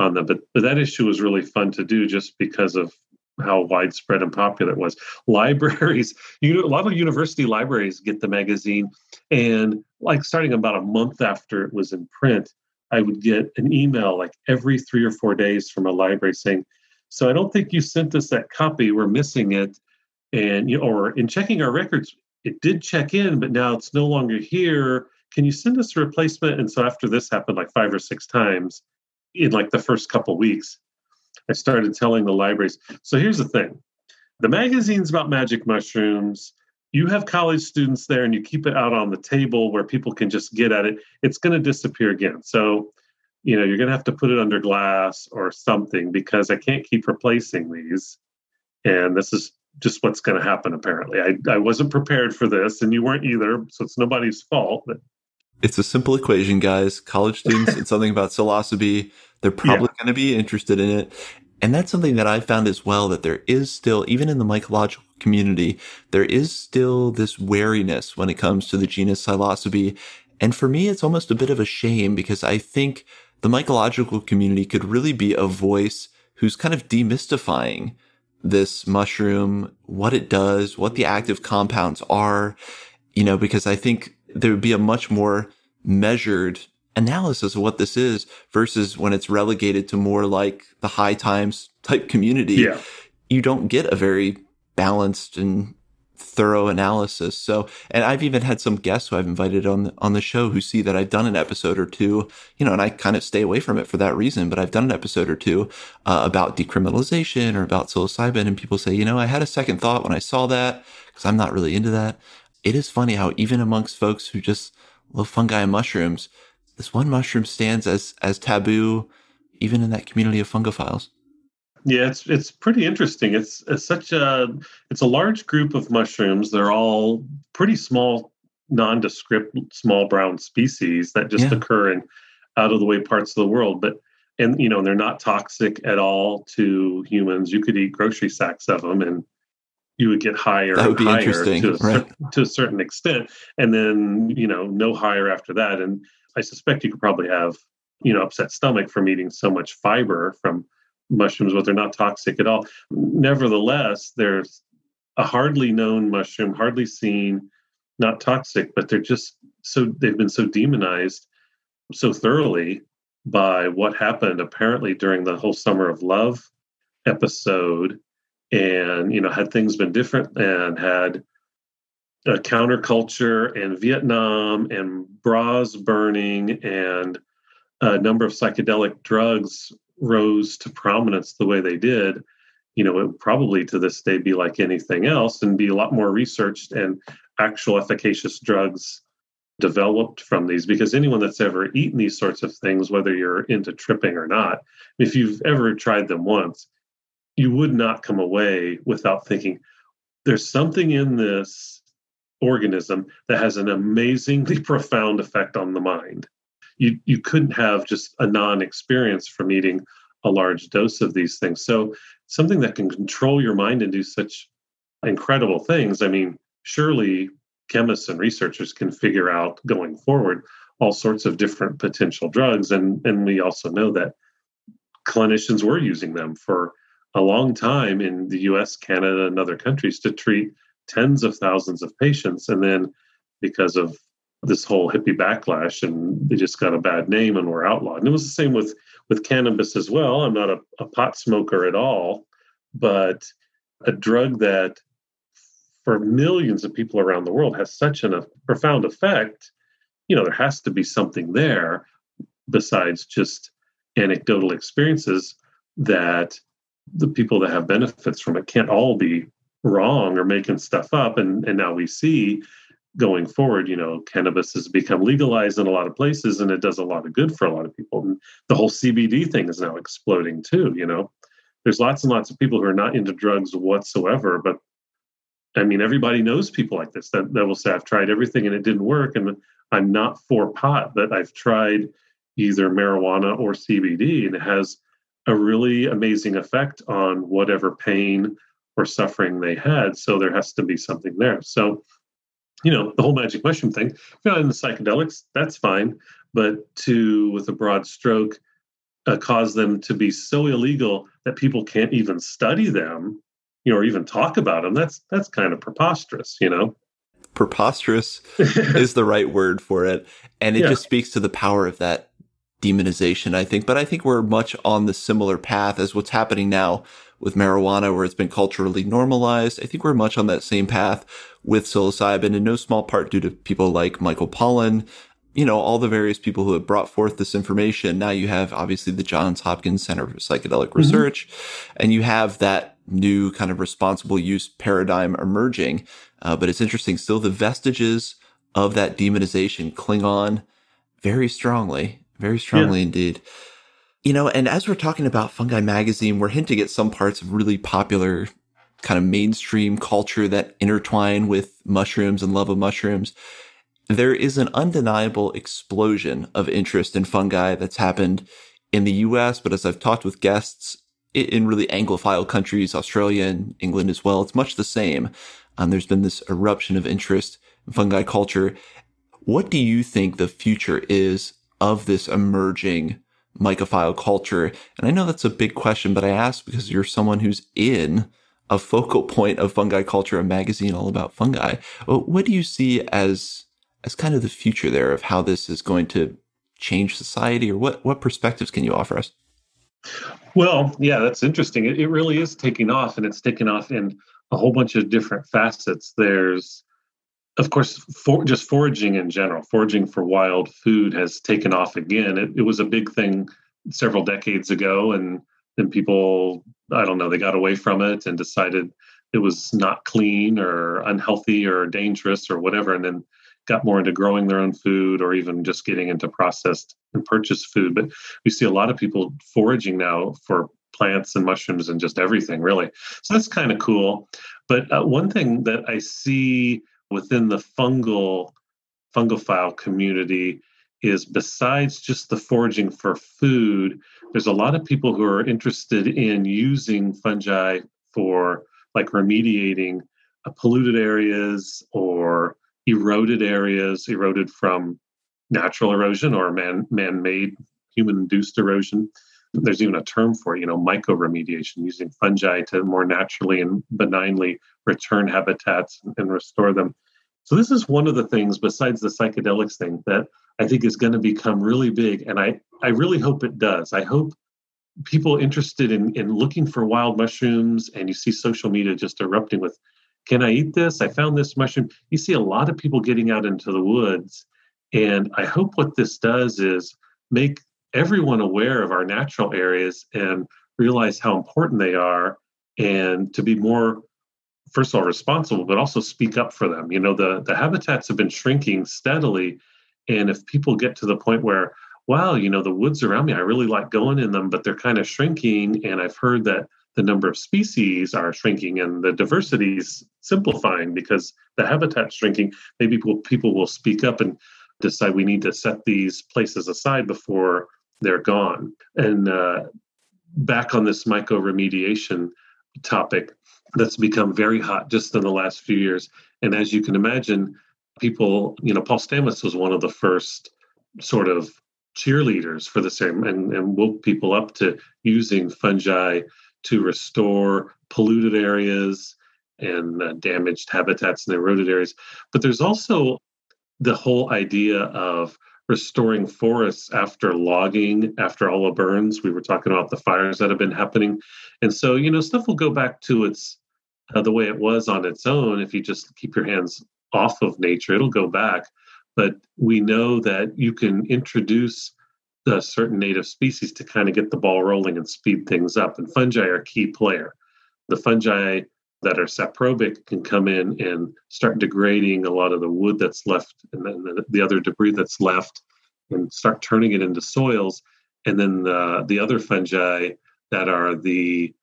on them, but but that issue was really fun to do just because of how widespread and popular it was. *laughs* Libraries, you know, a lot of university libraries get the magazine, and like starting about a month after it was in print, I would get an email like every three or four days from a library saying, "So I don't think you sent us that copy. We're missing it." And you know, or in checking our records, it did check in, but now it's no longer here. Can you send us a replacement? And so after this happened like five or six times in like the first couple weeks, I started telling the libraries. So here's the thing the magazine's about magic mushrooms. You have college students there and you keep it out on the table where people can just get at it. It's going to disappear again. So, you know, you're going to have to put it under glass or something because I can't keep replacing these. And this is just what's going to happen, apparently. I, I wasn't prepared for this and you weren't either. So it's nobody's fault. But it's a simple equation, guys. College students, *laughs* it's something about psilocybe. They're probably yeah. going to be interested in it. And that's something that I found as well that there is still, even in the mycological community, there is still this wariness when it comes to the genus Psilocybe. And for me, it's almost a bit of a shame because I think the mycological community could really be a voice who's kind of demystifying this mushroom, what it does, what the active compounds are, you know, because I think there would be a much more measured analysis of what this is versus when it's relegated to more like the high times type community. Yeah. You don't get a very balanced and thorough analysis. So, and I've even had some guests who I've invited on the, on the show who see that I've done an episode or two, you know, and I kind of stay away from it for that reason. But I've done an episode or two uh, about decriminalization or about psilocybin, and people say, you know, I had a second thought when I saw that because I'm not really into that. It is funny how even amongst folks who just love fungi and mushrooms, this one mushroom stands as as taboo, even in that community of fungophiles. Yeah, it's it's pretty interesting. It's, it's such a it's a large group of mushrooms. They're all pretty small, nondescript, small brown species that just yeah. occur in out of the way parts of the world. But and you know they're not toxic at all to humans. You could eat grocery sacks of them, and you would get higher that would be higher interesting, to, a right? to a certain extent, and then you know no higher after that. And I suspect you could probably have you know upset stomach from eating so much fiber from mushrooms, but they're not toxic at all. Nevertheless, there's a hardly known mushroom, hardly seen, not toxic, but they're just so they've been so demonized so thoroughly by what happened apparently during the whole summer of love episode and you know had things been different and had a counterculture and vietnam and bras burning and a number of psychedelic drugs rose to prominence the way they did, you know, it would probably to this day be like anything else and be a lot more researched and actual efficacious drugs developed from these. Because anyone that's ever eaten these sorts of things whether you're into tripping or not if you've ever tried them once you would not come away without thinking there's something in this organism that has an amazingly *laughs* profound effect on the mind you you couldn't have just a non-experience from eating a large dose of these things. So something that can control your mind and do such incredible things. I mean, surely chemists and researchers can figure out going forward all sorts of different potential drugs and and we also know that clinicians were using them for a long time in the US, Canada and other countries to treat tens of thousands of patients and then because of this whole hippie backlash and they just got a bad name and were outlawed. And it was the same with with cannabis as well. I'm not a, a pot smoker at all, but a drug that for millions of people around the world has such an, a profound effect, you know, there has to be something there besides just anecdotal experiences that the people that have benefits from it can't all be wrong or making stuff up. And, and now we see going forward, you know, cannabis has become legalized in a lot of places and it does a lot of good for a lot of people. And the whole CBD thing is now exploding too, you know. There's lots and lots of people who are not into drugs whatsoever, but I mean, everybody knows people like this that, that will say, I've tried everything and it didn't work. And I'm not for pot, but I've tried either marijuana or CBD and it has a really amazing effect on whatever pain or suffering they had. So there has to be something there. So you know, the whole magic mushroom thing. If you're not in the psychedelics, that's fine. But to, with a broad stroke, uh, cause them to be so illegal that people can't even study them, you know, or even talk about them. That's that's kind of preposterous, you know. Preposterous *laughs* is the right word for it, and it yeah. just speaks to the power of that demonization. I think, but I think we're much on the similar path as what's happening now with marijuana, where it's been culturally normalized. I think we're much on that same path with psilocybin, in no small part due to people like Michael Pollan you know, all the various people who have brought forth this information. Now you have obviously the Johns Hopkins Center for Psychedelic mm-hmm. Research, and you have that new kind of responsible use paradigm emerging. Uh, but it's interesting, still the vestiges of that demonization cling on very strongly, very strongly yeah. indeed. You know, and as we're talking about Fungi Magazine, we're hinting at some parts of really popular kind of mainstream culture that intertwine with mushrooms and love of mushrooms there is an undeniable explosion of interest in fungi that's happened in the US, but as I've talked with guests in really Anglophile countries, Australia and England as well, it's much the same. Um, there's been this eruption of interest in fungi culture. What do you think the future is of this emerging mycophile culture? And I know that's a big question, but I ask because you're someone who's in a focal point of fungi culture, a magazine all about fungi. What do you see as as kind of the future there of how this is going to change society or what what perspectives can you offer us well yeah that's interesting it, it really is taking off and it's taking off in a whole bunch of different facets there's of course for just foraging in general foraging for wild food has taken off again it, it was a big thing several decades ago and then people i don't know they got away from it and decided it was not clean or unhealthy or dangerous or whatever and then got more into growing their own food or even just getting into processed and purchased food. But we see a lot of people foraging now for plants and mushrooms and just everything, really. So that's kind of cool. But uh, one thing that I see within the fungal fungophile community is besides just the foraging for food, there's a lot of people who are interested in using fungi for like remediating uh, polluted areas or eroded areas, eroded from natural erosion or man man-made human-induced erosion. There's even a term for it, you know, mycoremediation, using fungi to more naturally and benignly return habitats and restore them. So this is one of the things, besides the psychedelics thing, that I think is going to become really big. And I, I really hope it does. I hope people interested in, in looking for wild mushrooms and you see social media just erupting with can I eat this? I found this mushroom. You see a lot of people getting out into the woods. And I hope what this does is make everyone aware of our natural areas and realize how important they are and to be more first of all responsible but also speak up for them you know the the habitats have been shrinking steadily and if people get to the point where wow you know the woods around me i really like going in them but they're kind of shrinking and i've heard that the number of species are shrinking and the diversity is simplifying because the habitat's shrinking, maybe people, will speak up and decide we need to set these places aside before they're gone. And uh, back on this mycoremediation topic that's become very hot just in the last few years. And as you can imagine, people, you know, Paul Stamets was one of the first sort of cheerleaders for the same and, and woke people up to using fungi to restore polluted areas and uh, damaged habitats and eroded areas. But there's also the whole idea of restoring forests after logging, after all the burns. We were talking about the fires that have been happening. And so, you know, stuff will go back to its uh, the way it was on its own if you just keep your hands off of nature, it'll go back. But we know that you can introduce certain native species to kind of get the ball rolling and speed things up. And fungi are a key player. The fungi that are saprobic can come in and start degrading a lot of the wood that's left and then the, the other debris that's left and start turning it into soils. And then the, the other fungi that are the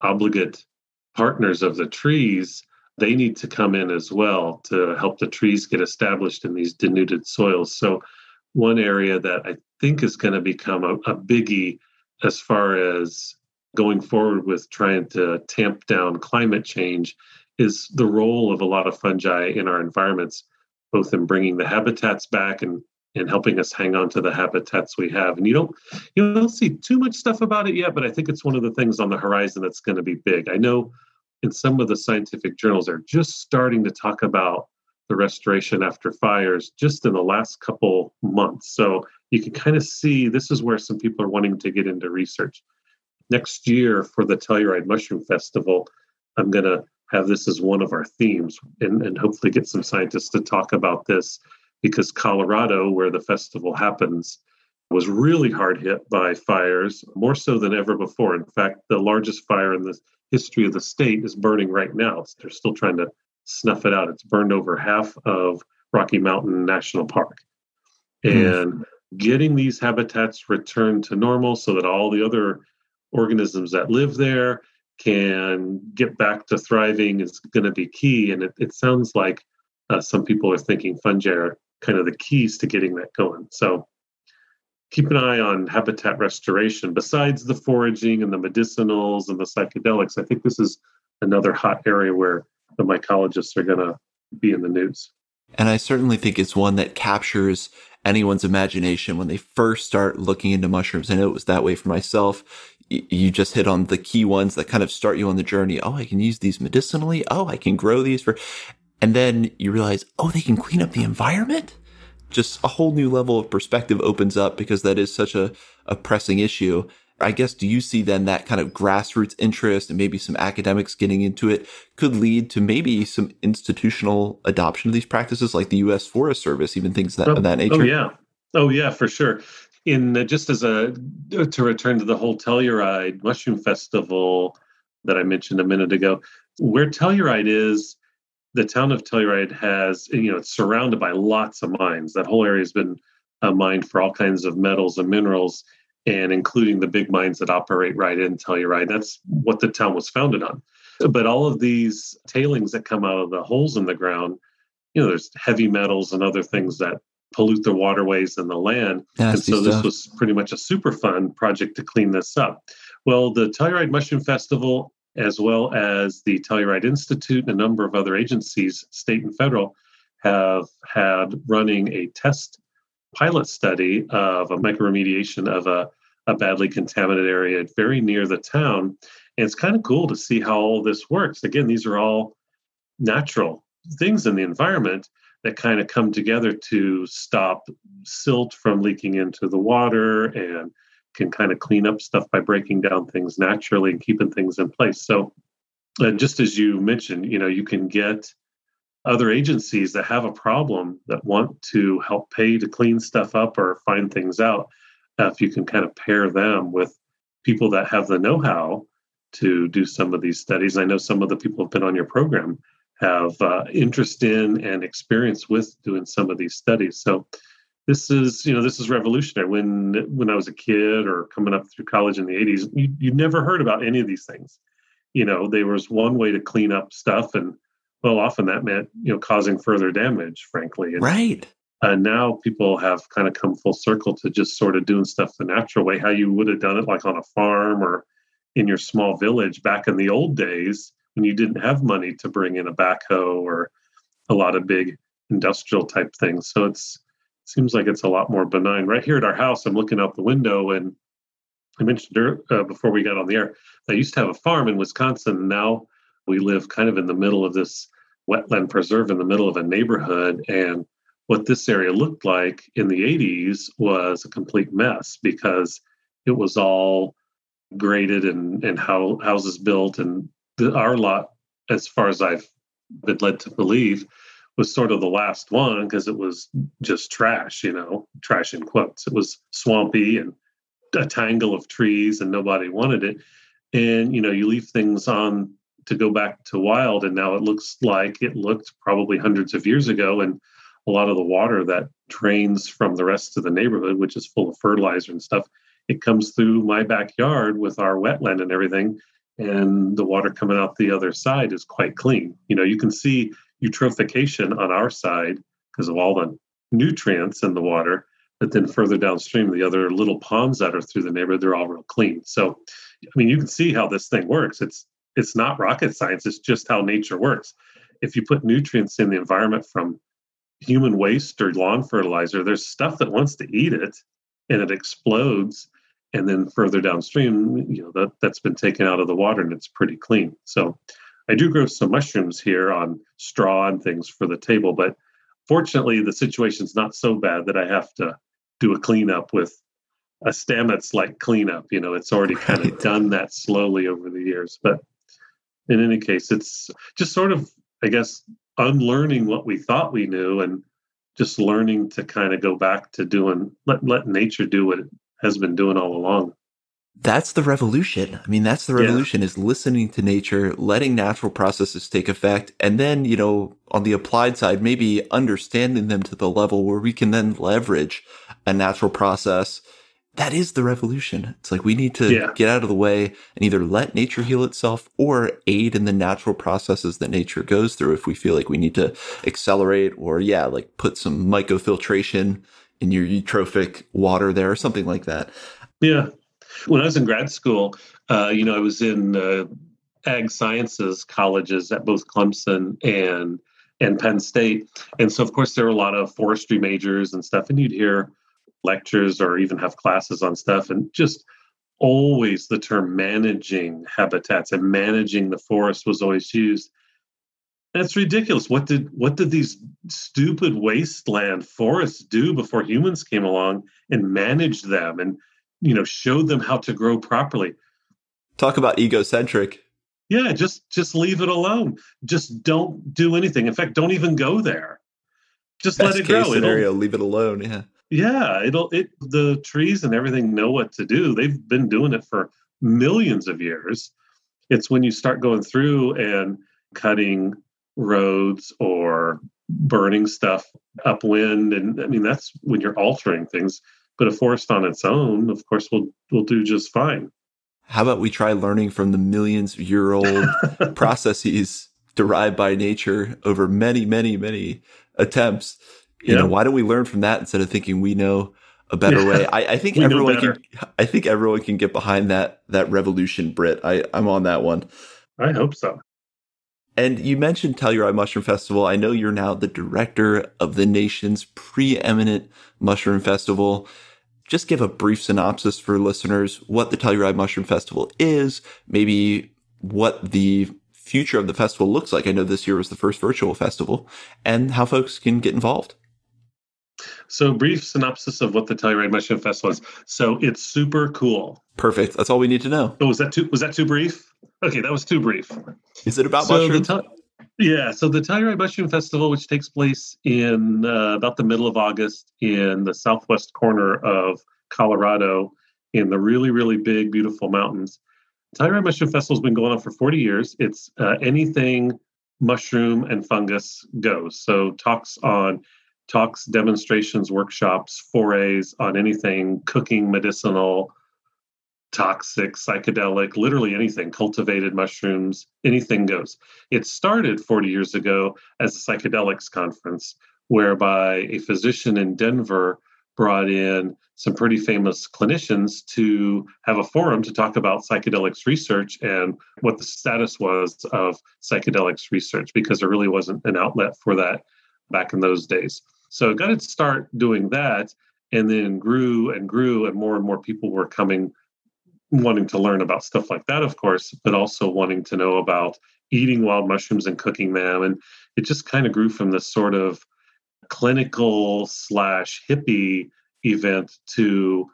obligate partners of the trees, they need to come in as well to help the trees get established in these denuded soils. So one area that I think is going to become a, a biggie as far as going forward with trying to tamp down climate change is the role of a lot of fungi in our environments. both in bringing the habitats back and and helping us hang on to the habitats we have. And you don't you don't see too much stuff about it yet, but I think it's one of the things on the horizon that's going to be big. I know in some of the scientific journals are just starting to talk about the restoration after fires just in the last couple months. So you can kind of see this is where some people are wanting to get into research. Next year for the Telluride Mushroom Festival, I'm going to have this as one of our themes and, and hopefully get some scientists to talk about this because Colorado, where the festival happens, was really hard hit by fires, more so than ever before. In fact, the largest fire in the history of the state is burning right now. They're still trying to snuff it out. It's burned over half of Rocky Mountain National Park. Mm. And getting these habitats returned to normal so that all the other organisms that live there can get back to thriving is going to be key. And it, it sounds like uh, some people are thinking fungi are kind of the keys to getting that going. So keep an eye on habitat restoration. Besides the foraging and the medicinals and the psychedelics, I think this is another hot area where the mycologists are going to be in the news. And I certainly think it's one that captures anyone's imagination when they first start looking into mushrooms. I know it was that way for myself. You just hit on the key ones that kind of start you on the journey. Oh, I can use these medicinally. Oh, I can grow these for, and then you realize, oh, they can clean up the environment. Just a whole new level of perspective opens up because that is such a, a pressing issue. I guess, do you see then that kind of grassroots interest and maybe some academics getting into it could lead to maybe some institutional adoption of these practices, like the U.S. Forest Service, even things that, oh, of that oh, nature? Oh, yeah. Oh, yeah, for sure. In just as a to return to the whole Telluride Mushroom Festival that I mentioned a minute ago, where Telluride is, the town of Telluride has, you know, it's surrounded by lots of mines. That whole area has been uh, mined for all kinds of metals and minerals, and including the big mines that operate right in Telluride. That's what the town was founded on. But all of these tailings that come out of the holes in the ground, you know, there's heavy metals and other things that pollute the waterways and the land. Nasty and so stuff. this was pretty much a super fun project to clean this up. Well, the Telluride Mushroom Festival as well as the Telluride Institute and a number of other agencies, state and federal, have had running a test pilot study of a mycoremediation of a, a badly contaminated area very near the town. And it's kind of cool to see how all this works. Again, these are all natural things in the environment that kind of come together to stop silt from leaking into the water and can kind of clean up stuff by breaking down things naturally and keeping things in place. So, and just as you mentioned, you know, you can get other agencies that have a problem that want to help pay to clean stuff up or find things out. Uh, if you can kind of pair them with people that have the know-how to do some of these studies, I know some of the people have been on your program have uh, interest in and experience with doing some of these studies. So this is you know this is revolutionary. When when i was a kid or coming up through college in the 80s you, you never heard about any of these things. You know there was one way to clean up stuff and well often that meant you know causing further damage frankly. And, right. and now people have kind of come full circle to just sort of doing stuff the natural way how you would have done it like on a farm or in your small village back in the old days when you didn't have money to bring in a backhoe or a lot of big industrial type things so it's seems like it's a lot more benign. Right here at our house, I'm looking out the window, and I mentioned uh, before we got on the air, I used to have a farm in Wisconsin. And now we live kind of in the middle of this wetland preserve in the middle of a neighborhood. And what this area looked like in the 80s was a complete mess because it was all graded and, and how houses built. And the, our lot, as far as I've been led to believe, was sort of the last one because it was just trash, you know, trash in quotes. It was swampy and a tangle of trees and nobody wanted it. And, you know, you leave things on to go back to wild and now it looks like it looked probably hundreds of years ago. And a lot of the water that drains from the rest of the neighborhood, which is full of fertilizer and stuff, it comes through my backyard with our wetland and everything. And the water coming out the other side is quite clean. You know, you can see eutrophication on our side because of all the nutrients in the water. But then further downstream, the other little ponds that are through the neighborhood, they're all real clean. So, I mean, you can see how this thing works. It's it's not rocket science. It's just how nature works. If you put nutrients in the environment from human waste or lawn fertilizer, there's stuff that wants to eat it and it explodes. And then further downstream, you know, that, that's been taken out of the water and it's pretty clean. So I do grow some mushrooms here on straw and things for the table, but fortunately the situation's not so bad that I have to do a cleanup with a Stamets like cleanup. You know, it's already kind of done that slowly over the years. But in any case, it's just sort of, I guess, unlearning what we thought we knew and just learning to kind of go back to doing let let nature do what it has been doing all along. That's the revolution. I mean, that's the revolution yeah. is listening to nature, letting natural processes take effect. And then, you know, on the applied side, maybe understanding them to the level where we can then leverage a natural process that is the revolution. It's like we need to yeah. get out of the way and either let nature heal itself or aid in the natural processes that nature goes through if we feel like we need to accelerate or, yeah, like put some mycofiltration in your eutrophic water there or something like that. Yeah. When I was in grad school, uh, you know, I was in uh, ag sciences colleges at both Clemson and and Penn State, and so of course there were a lot of forestry majors and stuff, and you'd hear lectures or even have classes on stuff and just always the term managing habitats and managing the forest was always used that's ridiculous. What did what did these stupid wasteland forests do before humans came along and managed them and you know showed them how to grow properly? Talk about egocentric. Yeah just just leave it alone. Just don't do anything. In fact don't even go there. Just Best let it grow. Scenario It'll, leave it alone yeah. Yeah, it'll it the trees and everything know what to do. They've been doing it for millions of years. It's when you start going through and cutting roads or burning stuff upwind and I mean that's when you're altering things. But a forest on its own, of course, will will do just fine. How about we try learning from the millions year old *laughs* processes derived by nature over many, many, many attempts you know, why don't we learn from that instead of thinking we know a better way? *laughs* I, I think everyone can. I think everyone can get behind that that revolution, Britt. I I'm on that one. I hope so. And you mentioned Telluride Mushroom Festival. I know you're now the director of the nation's preeminent mushroom festival. Just give a brief synopsis for listeners what the Telluride Mushroom Festival is, maybe what the future of the festival looks like. I know this year was the first virtual festival, and how folks can get involved. So, brief synopsis of what the Telluride Mushroom Festival is. So, it's super cool. Perfect. That's all we need to know. Oh, was that too? Was that too brief? Okay, that was too brief. Is it about so mushrooms? The yeah. So the Telluride Mushroom Festival, which takes place in uh, about the middle of August in the southwest corner of Colorado, in the really, really big, beautiful mountains. Telluride Mushroom Festival has been going on for 40 years. It's uh, anything mushroom and fungus goes. So talks on talks, demonstrations, workshops, forays on anything cooking, medicinal, toxic, psychedelic, literally anything, cultivated mushrooms, anything goes. It started 40 years ago as a psychedelics conference, whereby a physician in Denver brought in some pretty famous clinicians to have a forum to talk about psychedelics research and what the status was of psychedelics research, because there really wasn't an outlet for that back in those days. So it got to start doing that and then grew and grew and more and more people were coming wanting to learn about stuff like that of course but also wanting to know about eating wild mushrooms and cooking them. And it just kind of grew from this sort of clinical slash hippie event to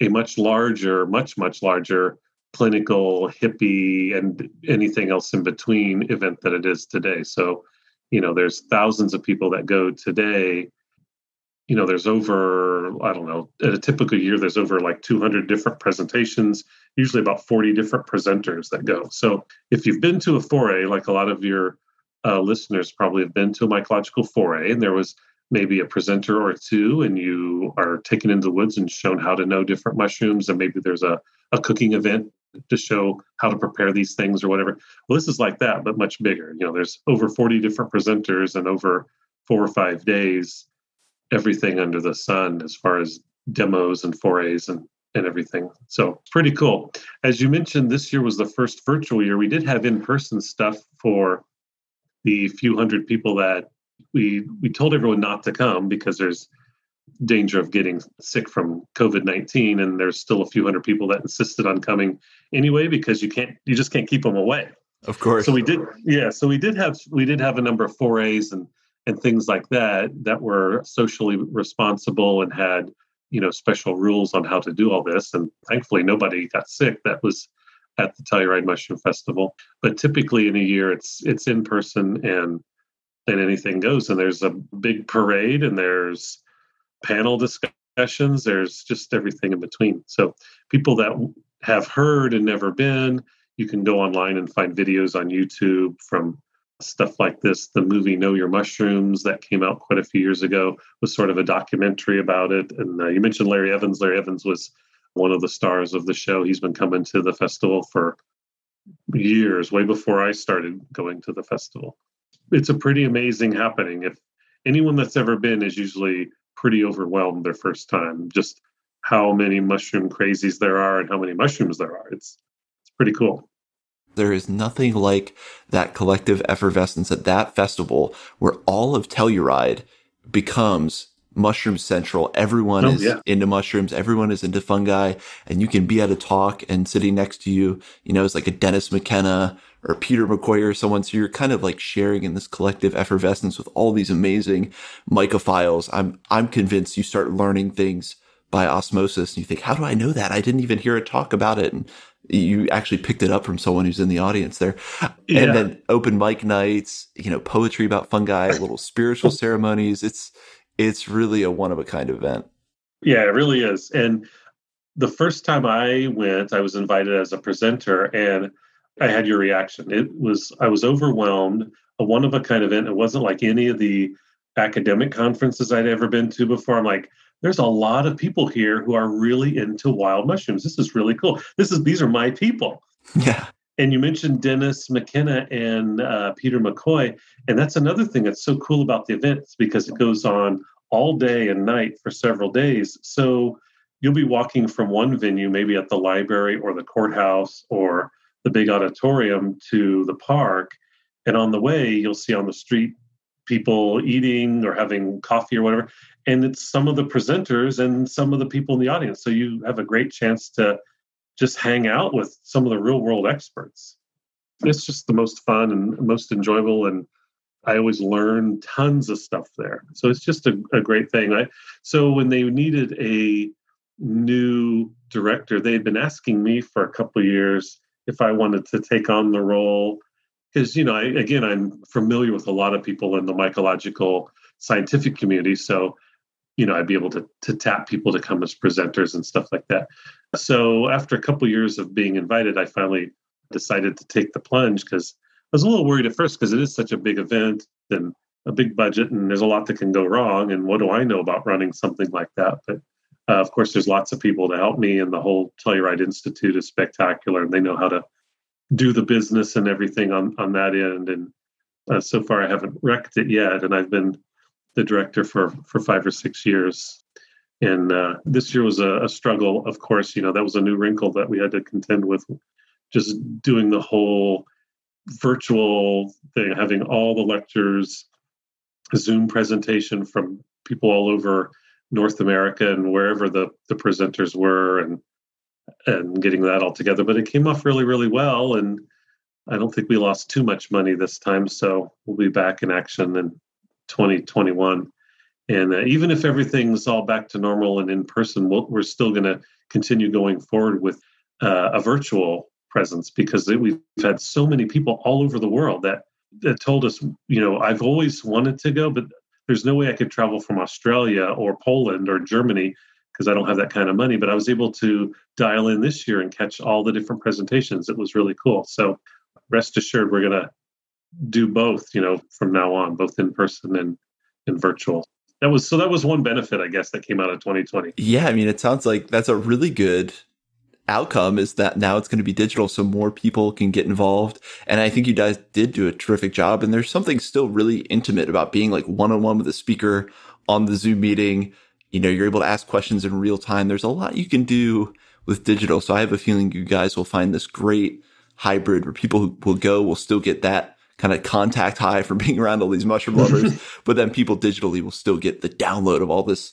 a much larger much much larger clinical hippie and anything else in between event that it is today. So you know there's thousands of people that go today you know there's over i don't know at a typical year there's over like 200 different presentations usually about 40 different presenters that go. So if you've been to a foray like a lot of your uh, listeners probably have been to a mycological foray and there was maybe a presenter or two and you are taken into the woods and shown how to know different mushrooms and maybe there's a, a cooking event to show how to prepare these things or whatever. Well this is like that but much bigger. You know there's over 40 different presenters and over four or five days everything under the sun as far as demos and forays and and everything. So pretty cool. As you mentioned, this year was the first virtual year. We did have in-person stuff for the few hundred people that we we told everyone not to come because there's danger of getting sick from COVID nineteen, and there's still a few hundred people that insisted on coming anyway because you can't you just can't keep them away. Of course. So we did, yeah. So we did have we did have a number of forays and and things like that that were socially responsible and had you know special rules on how to do all this. And thankfully, nobody got sick. That was at the Telluride Mushroom Festival. But typically in a year, it's it's in person and and anything goes. And there's a big parade and there's panel discussions. There's just everything in between. So people that have heard and never been, you can go online and find videos on YouTube from stuff like this. The movie Know Your Mushrooms that came out quite a few years ago was sort of a documentary about it. And uh, you mentioned Larry Evans. Larry Evans was one of the stars of the show. He's been coming to the festival for years, way before I started going to the festival. It's a pretty amazing happening. If anyone that's ever been is usually pretty overwhelmed their first time, just how many mushroom crazies there are and how many mushrooms there are. It's it's pretty cool. There is nothing like that collective effervescence at that festival where all of Telluride becomes mushroom central. Everyone oh, is yeah. into mushrooms. Everyone is into fungi and you can be at a talk and sitting next to you, you know, it's like a Dennis McKenna or Peter McCoy or someone. So you're kind of like sharing in this collective effervescence with all these amazing mycophiles. I'm, I'm convinced you start learning things by osmosis and you think, how do I know that? I didn't even hear a talk about it. And you actually picked it up from someone who's in the audience there. Yeah. And then open mic nights, you know, poetry about fungi, little spiritual ceremonies. It's, it's really a one of a kind event. Yeah, it really is. And the first time I went, I was invited as a presenter and I had your reaction. It was I was overwhelmed, a one of a kind event. It wasn't like any of the academic conferences I'd ever been to before. I'm like, there's a lot of people here who are really into wild mushrooms. This is really cool. This is these are my people. Yeah. And you mentioned Dennis McKenna and uh, Peter McCoy, and that's another thing that's so cool about the event because it goes on all day and night for several days. So you'll be walking from one venue, maybe at the library or the courthouse or the big auditorium, to the park, and on the way you'll see on the street people eating or having coffee or whatever, and it's some of the presenters and some of the people in the audience. So you have a great chance to just hang out with some of the real world experts. It's just the most fun and most enjoyable and I always learn tons of stuff there. So it's just a, a great thing. I so when they needed a new director, they had been asking me for a couple years if I wanted to take on the role because you know I, again I'm familiar with a lot of people in the mycological scientific community, so you know I'd be able to to tap people to come as presenters and stuff like that. So after a couple years of being invited, I finally decided to take the plunge because I was a little worried at first because it is such a big event and a big budget, and there's a lot that can go wrong. And what do I know about running something like that? But uh, of course, there's lots of people to help me, and the whole Telluride Institute is spectacular, and they know how to do the business and everything on on that end. And uh, so far, I haven't wrecked it yet, and I've been the director for for five or six years. And uh, this year was a, a, struggle, of course. You know, that was a new wrinkle that we had to contend with, just doing the whole virtual thing, having all the lectures, Zoom presentation from people all over North America and wherever the, the presenters were, and and getting that all together. But it came off really, really well, and I don't think we lost too much money this time. So we'll be back in action in 2021. And uh, even if everything's all back to normal and in person, we we are still going to continue going forward with uh, a virtual presence because we've had so many people all over the world that that told us, you know, I've always wanted to go, but there's no way I could travel from Australia or Poland or Germany because I don't have that kind of money. But I was able to dial in this year and catch all the different presentations. It was really cool. So rest assured, we're going to do both, you know, from now on, both in person and and virtual. That was so that was one benefit i guess that came out of 2020 yeah i mean it sounds like that's a really good outcome is that now it's going to be digital so more people can get involved. And i think you guys did do a terrific job and there's something still really intimate about being like one-on-one with a speaker on the zoom meeting. You know you're able to ask questions in real time. There's a lot you can do with digital so i have a feeling you guys will find this great hybrid where people who will go will still get that kind of contact high from *laughs* being around all these mushroom lovers, *laughs* but then people digitally will still get the download of all this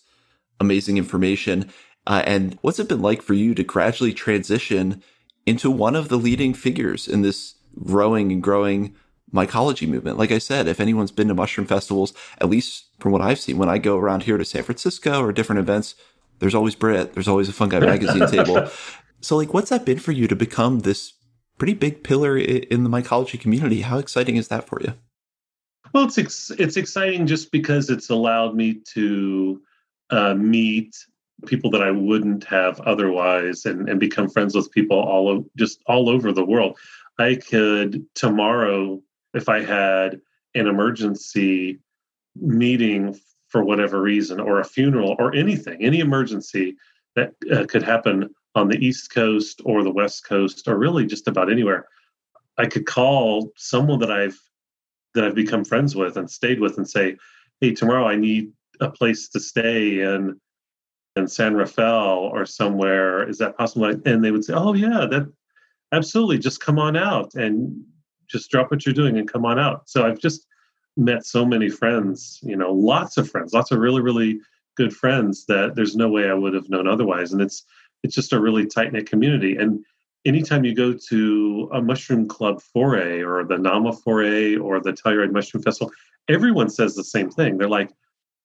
amazing information. Uh, and what's it been like for you to gradually transition into one of the leading figures in this growing and growing mycology movement? Like I said, if anyone's been to mushroom festivals, at least from what I've seen, when I go around here to San Francisco or different events, there's always Britt, there's always a fungi magazine table. *laughs* So, like, what's that been for you to become this pretty big pillar in the mycology community? How exciting is that for you? Well, it's ex- it's exciting just because it's allowed me to uh, meet people that I wouldn't have otherwise, and and become friends with people all of, just all over the world. I could tomorrow, if I had an emergency meeting for whatever reason, or a funeral, or anything, any emergency that uh, could happen on the East Coast or the West Coast, or really just about anywhere, I could call someone that I've that I've become friends with and stayed with, and say, "Hey, tomorrow I need a place to stay in in San Rafael or somewhere. Is that possible?" And they would say, "Oh yeah, that absolutely. Just come on out and just drop what you're doing and come on out." So I've just met so many friends, you know, lots of friends, lots of really, really good friends that there's no way I would have known otherwise. And it's it's just a really tight knit community. And anytime you go to a mushroom club foray or the NAMA foray or the Telluride Mushroom Festival, everyone says the same thing. They're like,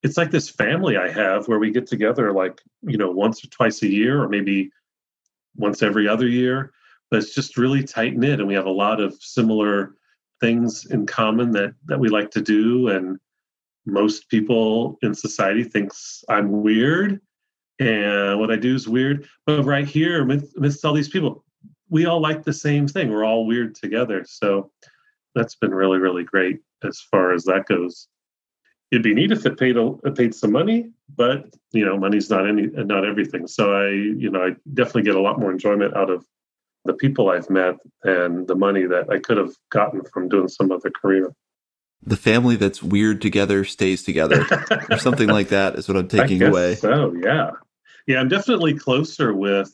it's like this family I have where we get together like, you know, once or twice a year or maybe once every other year. But it's just really tight knit and we have a lot of similar things in common that that we like to do and most people in society thinks I'm weird and what I do is weird. But right here, amidst all these people, we all like the same thing. We're all weird together. So that's been really, really great as far as that goes. It'd be neat if it paid a, it paid some money, but you know, money's not any not everything. So I, you know, I definitely get a lot more enjoyment out of the people I've met and the money that I could have gotten from doing some other career the family that's weird together stays together or something like that is what i'm *laughs* taking away so yeah yeah i'm definitely closer with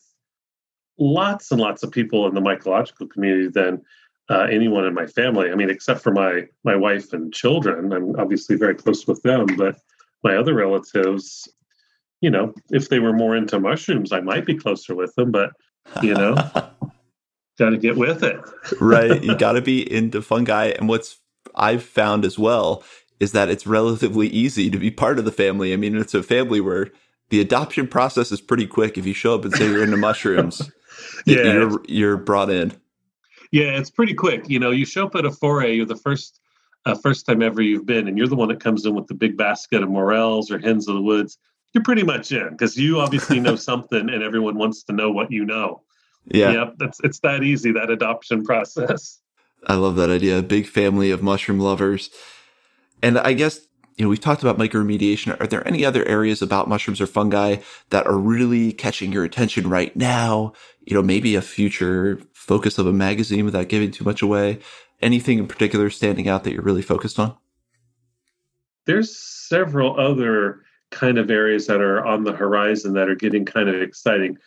lots and lots of people in the mycological community than uh, anyone in my family. I mean except for my my wife and children. I'm obviously very close with them but my other relatives you know if they were more into mushrooms i might be closer with them but you know *laughs* got to get with it. Right you *laughs* got to be into fungi. And what's I've found as well is that it's relatively easy to be part of the family. I mean, it's a family where the adoption process is pretty quick. If you show up and say you're into *laughs* mushrooms, *laughs* yeah, you're you're brought in. Yeah, it's pretty quick. You know, you show up at a foray, you're the first uh, first time ever you've been, and you're the one that comes in with the big basket of morels or hens of the woods. You're pretty much in because you obviously know *laughs* something, and everyone wants to know what you know. Yeah, yep, that's it's that easy that adoption process. I love that idea. A big family of mushroom lovers. And I guess, you know, we've talked about mycoremediation. Are there any other areas about mushrooms or fungi that are really catching your attention right now? You know, maybe a future focus of a magazine without giving too much away. Anything in particular standing out that you're really focused on? There's several other kind of areas that are on the horizon that are getting kind of exciting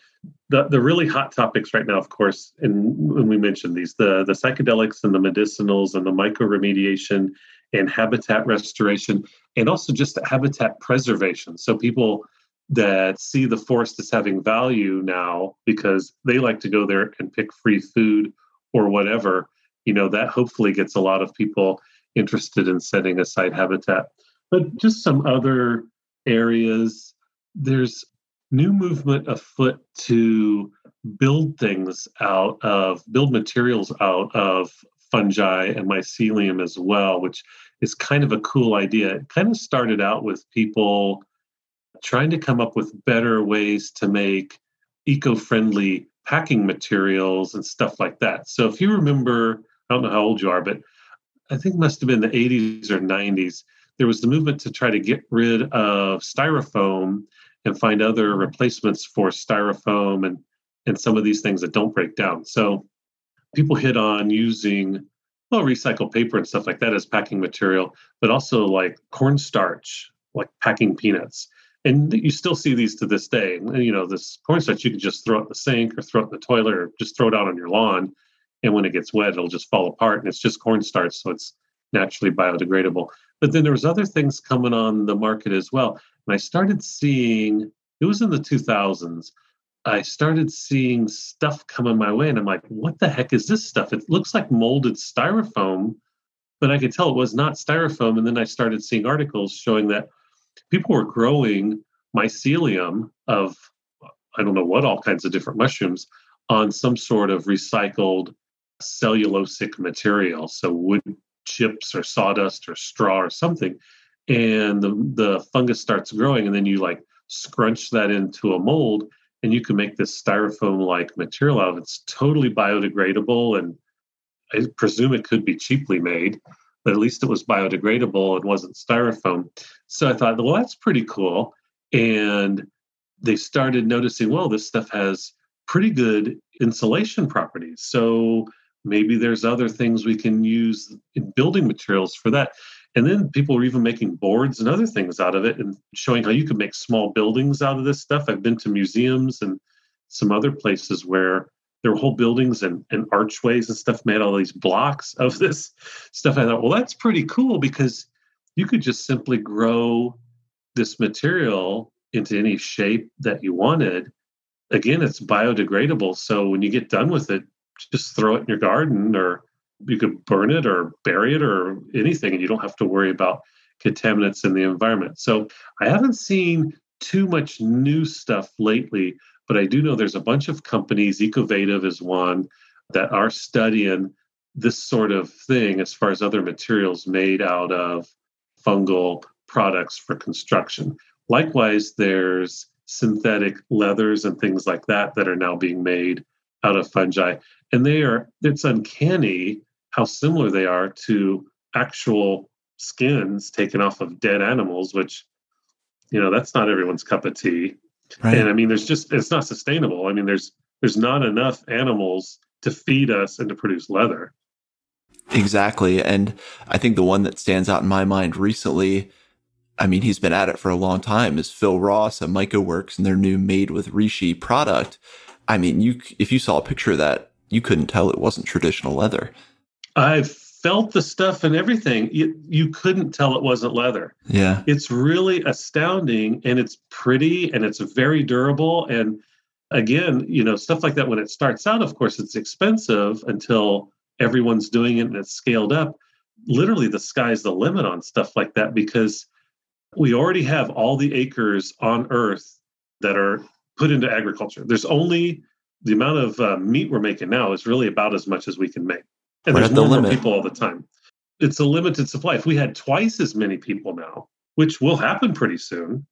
the, the really hot topics right now, of course, and when we mentioned these, the, the psychedelics and the medicinals and the mycoremediation and habitat restoration, and also just habitat preservation. So people that see the forest as having value now because they like to go there and pick free food or whatever, you know, that hopefully gets a lot of people interested in setting aside habitat. But just some other areas, there's new movement afoot to build things out of build materials out of fungi and mycelium as well which is kind of a cool idea it kind of started out with people trying to come up with better ways to make eco-friendly packing materials and stuff like that so if you remember i don't know how old you are but i think must have been the 80s or 90s there was the movement to try to get rid of styrofoam and find other replacements for styrofoam and and some of these things that don't break down. So people hit on using well recycled paper and stuff like that as packing material, but also like cornstarch, like packing peanuts. And you still see these to this day. And, you know, this cornstarch you can just throw it in the sink or throw it in the toilet or just throw it out on your lawn. And when it gets wet, it'll just fall apart. And it's just cornstarch, so it's naturally biodegradable. But then there was other things coming on the market as well. And I started seeing, it was in the 2000s, I started seeing stuff coming my way. And I'm like, what the heck is this stuff? It looks like molded styrofoam, but I could tell it was not styrofoam. And then I started seeing articles showing that people were growing mycelium of, I don't know what, all kinds of different mushrooms on some sort of recycled cellulosic material. So wood chips or sawdust or straw or something. And the, the fungus starts growing, and then you like scrunch that into a mold, and you can make this styrofoam like material out of it. It's totally biodegradable, and I presume it could be cheaply made, but at least it was biodegradable and wasn't styrofoam. So I thought, well, that's pretty cool. And they started noticing, well, this stuff has pretty good insulation properties. So maybe there's other things we can use in building materials for that. And then people were even making boards and other things out of it and showing how you could make small buildings out of this stuff. I've been to museums and some other places where there were whole buildings and, and archways and stuff made all these blocks of *laughs* this stuff. I thought, well, that's pretty cool because you could just simply grow this material into any shape that you wanted. Again, it's biodegradable. So when you get done with it, just throw it in your garden or you could burn it or bury it or anything and you don't have to worry about contaminants in the environment. So i haven't seen too much new stuff lately but i do know there's a bunch of companies Ecovative is one that are studying this sort of thing as far as other materials made out of fungal products for construction. Likewise there's synthetic leathers and things like that that are now being made out of fungi and they are it's uncanny how similar they are to actual skins taken off of dead animals which you know that's not everyone's cup of tea right. and i mean there's just it's not sustainable i mean there's there's not enough animals to feed us and to produce leather exactly and i think the one that stands out in my mind recently I mean, he's been at it for a long time. Is Phil Ross at MycoWorks and their new Made with Reishi product? I mean, you if you saw a picture of that, you couldn't tell it wasn't traditional leather. I felt the stuff and everything. You, you couldn't tell it wasn't leather. Yeah. It's really astounding and it's pretty and it's very durable. And again, you know, stuff like that when it starts out, of course, it's expensive until everyone's doing it and it's scaled up. Literally, the sky's the limit on stuff like that because we already have all the acres on earth that are put into agriculture. There's only the amount of uh, meat we're making now is really about as much as we can make. And there's more, the more people all the time. It's a limited supply. If we had twice as many people now, which will happen pretty soon,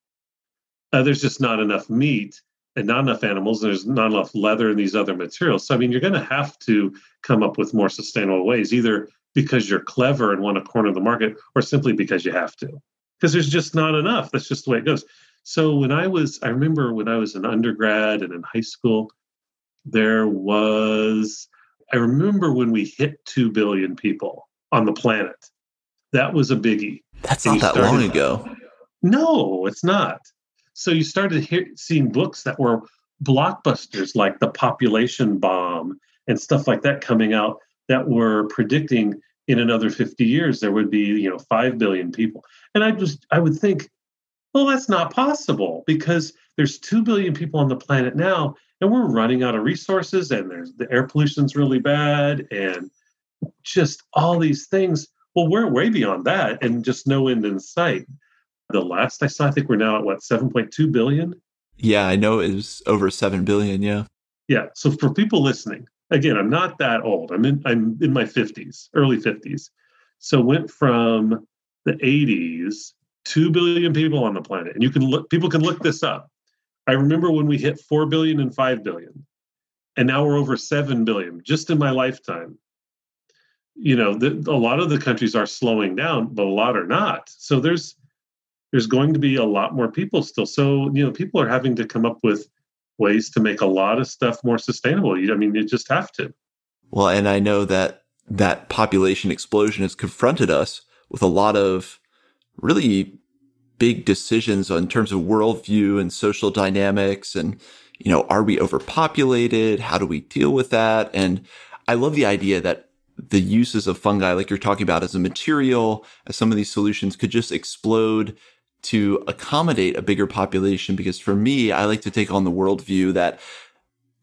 uh, there's just not enough meat and not enough animals. And there's not enough leather and these other materials. So, I mean, you're going to have to come up with more sustainable ways, either because you're clever and want to corner the market or simply because you have to. Because there's just not enough. That's just the way it goes. So, when I was, I remember when I was an undergrad and in high school, there was I remember when we hit 2 billion people on the planet. That was a biggie. That's not that started, long ago. No, it's not. So you started seeing books that were blockbusters like The Population Bomb and stuff like that coming out that were predicting in another 50 years there would be, you know, 5 billion people. And I just I would think, well, that's not possible because there's 2 billion people on the planet now and we're running out of resources and there's the air pollution's really bad and just all these things. Well we're way beyond that and just no end in sight. The last i saw i think we're now at what 7.2 billion? Yeah i know it was over 7 billion yeah. Yeah so for people listening again i'm not that old. I'm in i'm in my 50s early 50s so went from the 80s 2 billion people on the planet and you can look people can look this up I remember when we hit 4 billion and 5 billion, and now we're over 7 billion just in my lifetime. You know, the, a lot of the countries are slowing down, but a lot are not. So there's there's going to be a lot more people still. So, you know, people are having to come up with ways to make a lot of stuff more sustainable. I mean, you just have to. Well, and I know that that population explosion has confronted us with a lot of really big decisions in terms of worldview and social dynamics and you know are we overpopulated how do we deal with that and i love the idea that the uses of fungi, like you're talking about as a material, as some of these solutions could just explode to accommodate a bigger population. Because for me, I like to take on the worldview that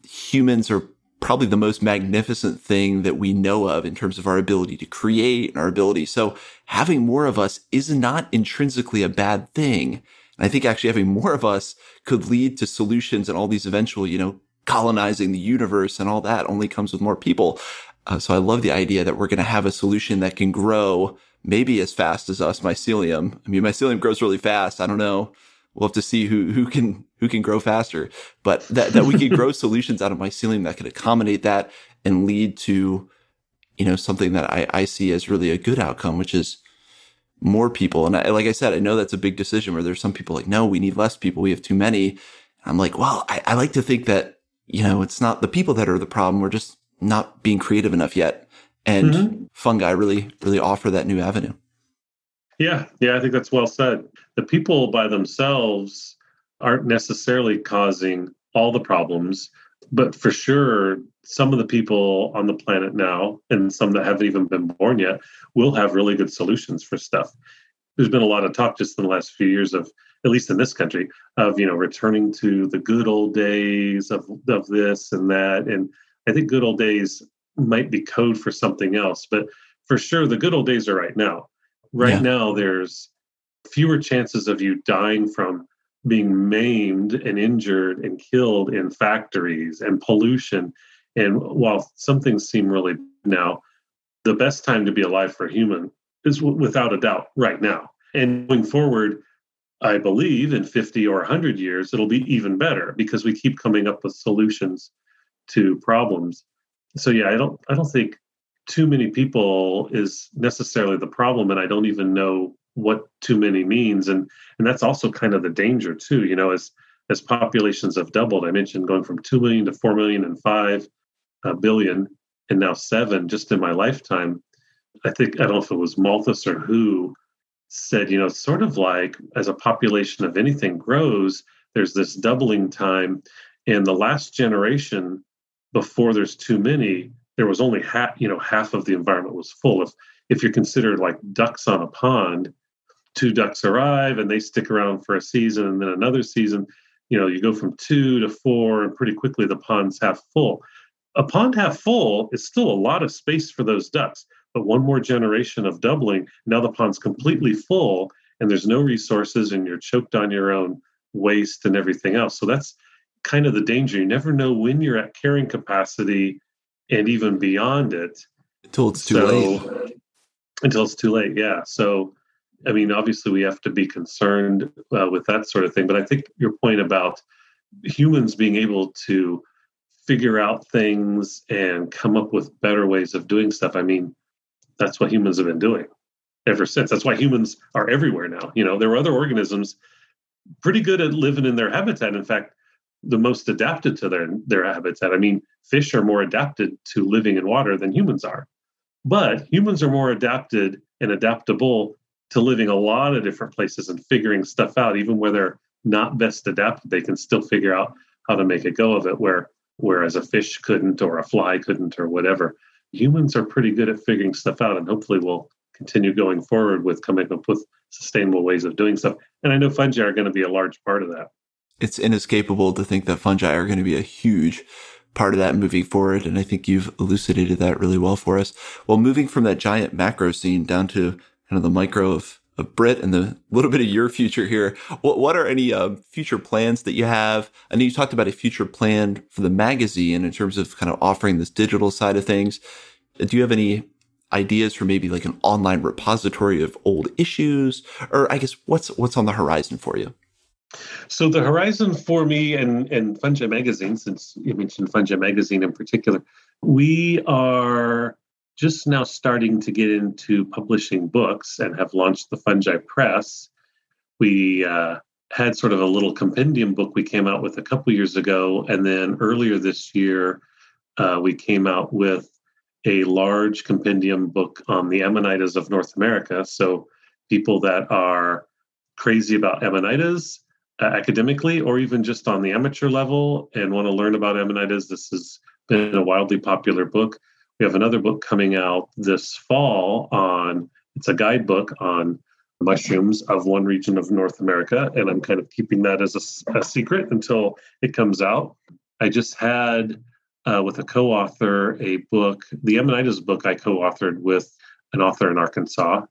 humans are probably the most magnificent thing that we know of in terms of our ability to create and our ability. So having more of us is not intrinsically a bad thing. And I think actually having more of us could lead to solutions and all these eventual, you know, colonizing the universe and all that only comes with more people. Uh, so I love the idea that we're going to have a solution that can grow maybe as fast as us mycelium. I mean, mycelium grows really fast. I don't know. We'll have to see who, who can, who can grow faster, but that, that we can grow *laughs* solutions out of mycelium that can accommodate that and lead to, you know, something that I, I see as really a good outcome, which is more people. And I, like I said, I know that's a big decision where there's some people like, no, we need less people. We have too many. I'm like, well, I, I like to think that, you know, it's not the people that are the problem. We're just not being creative enough yet. And mm-hmm. fungi really, really offer that new avenue. Yeah, yeah, I think that's well said. The people by themselves aren't necessarily causing all the problems, but for sure, some of the people on the planet now, and some that haven't even been born yet, will have really good solutions for stuff. There's been a lot of talk just in the last few years of, at least in this country, of you know returning to the good old days of of this and that, and I think good old days might be code for something else, but for sure, the good old days are right now. Right yeah. now, there's fewer chances of you dying from being maimed and injured and killed in factories and pollution. And while some things seem really now, the best time to be alive for a human is w- without a doubt right now. And going forward, I believe in 50 or 100 years, it'll be even better because we keep coming up with solutions to problems. So yeah, I don't I don't think too many people is necessarily the problem and I don't even know what too many means and and that's also kind of the danger too, you know, as as populations have doubled. I mentioned going from 2 million to 4 million and 5 uh, billion and now 7 just in my lifetime. I think I don't know if it was Malthus or who said, you know, sort of like as a population of anything grows, there's this doubling time and the last generation before there's too many, there was only half, you know, half of the environment was full. If if you're considered like ducks on a pond, two ducks arrive and they stick around for a season and then another season, you know, you go from two to four and pretty quickly the pond's half full. A pond half full is still a lot of space for those ducks, but one more generation of doubling, now the pond's completely full and there's no resources and you're choked on your own waste and everything else. So that's kind of the danger. You never know when you're at carrying capacity and even beyond it. Until it's too so, late. Until it's too late, yeah. So, I mean, obviously, we have to be concerned uh, with that sort of thing. But I think your point about humans being able to figure out things and come up with better ways of doing stuff, I mean, that's what humans have been doing ever since. That's why humans are everywhere now. You know, there were other organisms pretty good at living in their habitat. In fact, the most adapted to their their habitat. I mean, fish are more adapted to living in water than humans are. But humans are more adapted and adaptable to living a lot of different places and figuring stuff out even where they're not best adapted they can still figure out how to make a go of it where whereas a fish couldn't or a fly couldn't or whatever humans are pretty good at figuring stuff out and hopefully we'll continue going forward with coming up with sustainable ways of doing stuff and i know fungi are going to be a large part of that it's inescapable to think that fungi are going to be a huge part of that moving forward. And I think you've elucidated that really well for us. Well, moving from that giant macro scene down to kind of the micro of, of Britt and the little bit of your future here. What, what are any uh, future plans that you have? I know you talked about a future plan for the magazine in terms of kind of offering this digital side of things. Do you have any ideas for maybe like an online repository of old issues? Or I guess what's, what's on the horizon for you? So the horizon for me and, and Fungi Magazine, since you mentioned Fungi Magazine in particular, we are just now starting to get into publishing books and have launched the Fungi Press. We uh, had sort of a little compendium book we came out with a couple years ago, and then earlier this year uh, we came out with a large compendium book on the Amanitas of North America. So people that are crazy about Amanitas uh, academically or even just on the amateur level and want to learn about Amanitas, this has been a wildly popular book. We have another book coming out this fall on it's a guidebook on mushrooms of one region of North America, and I'm kind of keeping that as a, a secret until it comes out. I just had uh, with a co-author a book, the Amanitas book I co-authored with an author in Arkansas,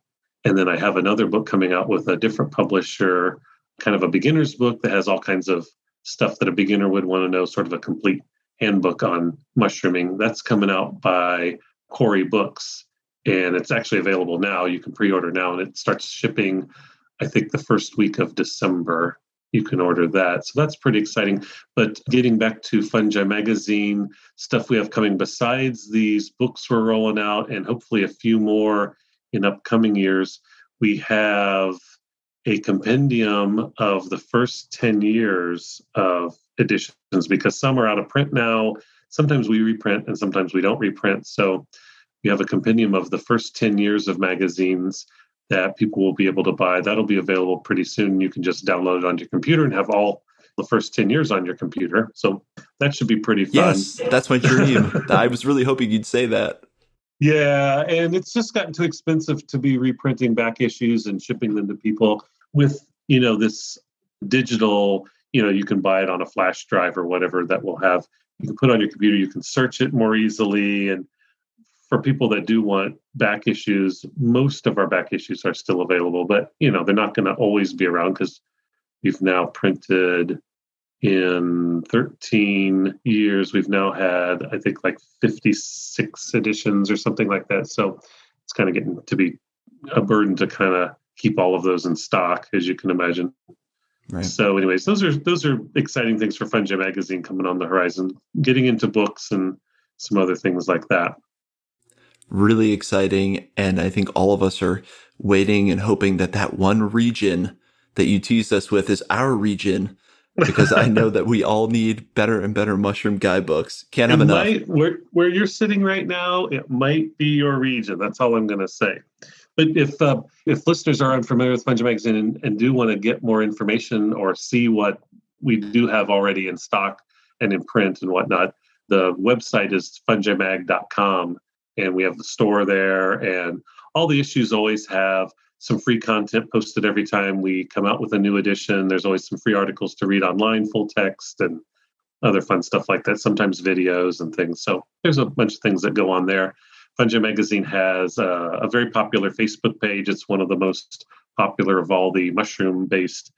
and then I have another book coming out with a different publisher, kind of a beginner's book that has all kinds of stuff that a beginner would want to know, sort of a complete handbook on mushrooming. That's coming out by Quarry Books, and it's actually available now. You can pre-order now, and it starts shipping. I think the first week of December. You can order that. So that's pretty exciting. But getting back to Fungi Magazine, stuff we have coming besides these books we're rolling out, and hopefully a few more in upcoming years, we have a compendium of the first 10 years of editions because some are out of print now. Sometimes we reprint and sometimes we don't reprint. So we have a compendium of the first 10 years of magazines that people will be able to buy. That'll be available pretty soon. You can just download it on your computer and have all the first 10 years on your computer. So that should be pretty fun. Yes, that's my dream. *laughs* I was really hoping you'd say that. Yeah, and it's just gotten too expensive to be reprinting back issues and shipping them to people with, you know, this digital, you know, you can buy it on a flash drive or whatever that will have you can put on your computer, you can search it more easily and for people that do want back issues, most of our back issues are still available, but you know, they're not going to always be around because we've now printed in 13 years. We've now had, I think, like 56 editions or something like that. So it's kind of getting to be a burden to kind of keep all of those in stock, as you can imagine. Right. So, anyways, those are those are exciting things for Fungi Magazine coming on the horizon. Getting into books and some other things like that really exciting. And I think all of us are waiting and hoping that that one region that you teased us with is our region because I know *laughs* that we all need better and better mushroom guidebooks. Can't have it enough. Might, where, where you're sitting right now, it might be your region. That's all I'm going to say. But if uh, if listeners are unfamiliar with Fungi Magazine and, and do want to get more information or see what we do have already in stock and in print and whatnot, the website is fungimag.com and we have the store there and all the issues always have some free content posted every time we come out with a new edition. There's always some free articles to read online full text and other fun stuff like that sometimes videos and things. So there's a bunch of things that go on there fungi magazine has a, very popular facebook page. It's one of the most popular of all the mushroom based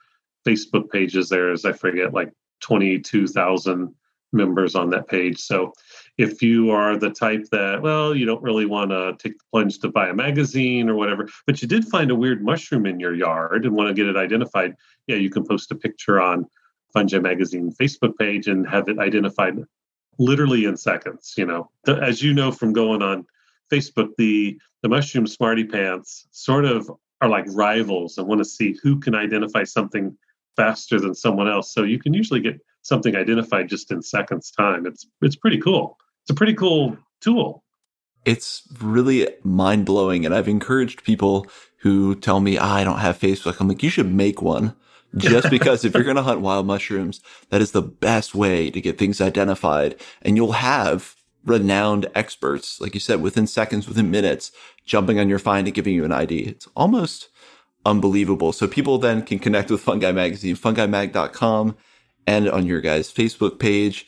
facebook pages there's i forget like 22000 members on that page. So if you are the type that well you don't really want to take the plunge to buy a magazine or whatever but you did find a weird mushroom in your yard and want to get it identified yeah you can post a picture on fungi magazine facebook page and have it identified literally in seconds you know. As you know from going on facebook the the mushroom smarty pants sort of are like rivals and want to see who can identify something faster than someone else so you can usually get something identified just in seconds time it's it's pretty cool it's a pretty cool tool. It's really mind blowing. And I've encouraged people who tell me, ah, I don't have Facebook. I'm like, you should make one just *laughs* because if you're going to hunt wild mushrooms, that is the best way to get things identified. And you'll have renowned experts, like you said, within seconds, within minutes, jumping on your find and giving you an ID. It's almost unbelievable. So people then can connect with Fungi Magazine, fungimag.com, and on your guys' Facebook page.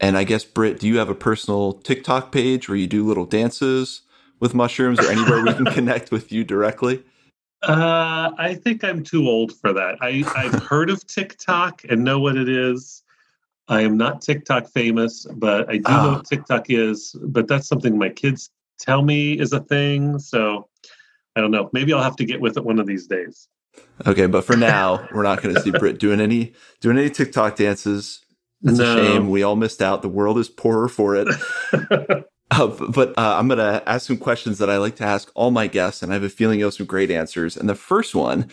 And I guess, Britt, do you have a personal TikTok page where you do little dances with mushrooms or anywhere we can *laughs* connect with you directly? Uh, I think I'm too old for that. I, I've heard of TikTok and know what it is. I am not TikTok famous, but I do know ah. what TikTok is. But that's something my kids tell me is a thing. So I don't know. Maybe I'll have to get with it one of these days. Okay, but for now, *laughs* we're not going to see Britt doing any doing any TikTok dances. It's no. a shame. We all missed out. The world is poorer for it. *laughs* uh, but uh, I'm going to ask some questions that I like to ask all my guests, and I have a feeling you'll have some great answers. And the first one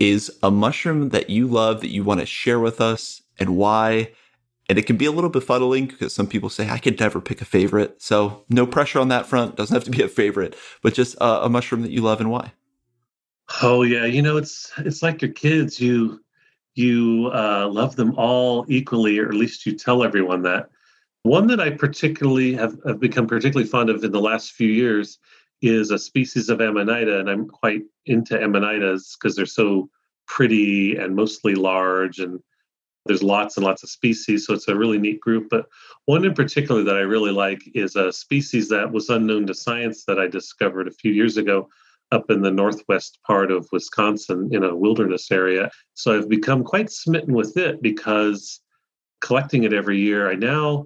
is a mushroom that you love that you want to share with us and why. And it can be a little befuddling because some people say, I could never pick a favorite. So no pressure on that front. Doesn't have to be a favorite, but just a mushroom that you love and why. Oh yeah, you know it's it's like your kids. You you uh, love them all equally, or at least you tell everyone that. One that I particularly have, have become particularly fond of in the last few years is a species of Amanita, and I'm quite into Amanitas because they're so pretty and mostly large and there's lots and lots of species so it's a really neat group. But one in particular that i really like is a species that was unknown to science that i discovered a few years ago up in the northwest part of wisconsin in a wilderness area. So i've become quite smitten with it because collecting it every year i now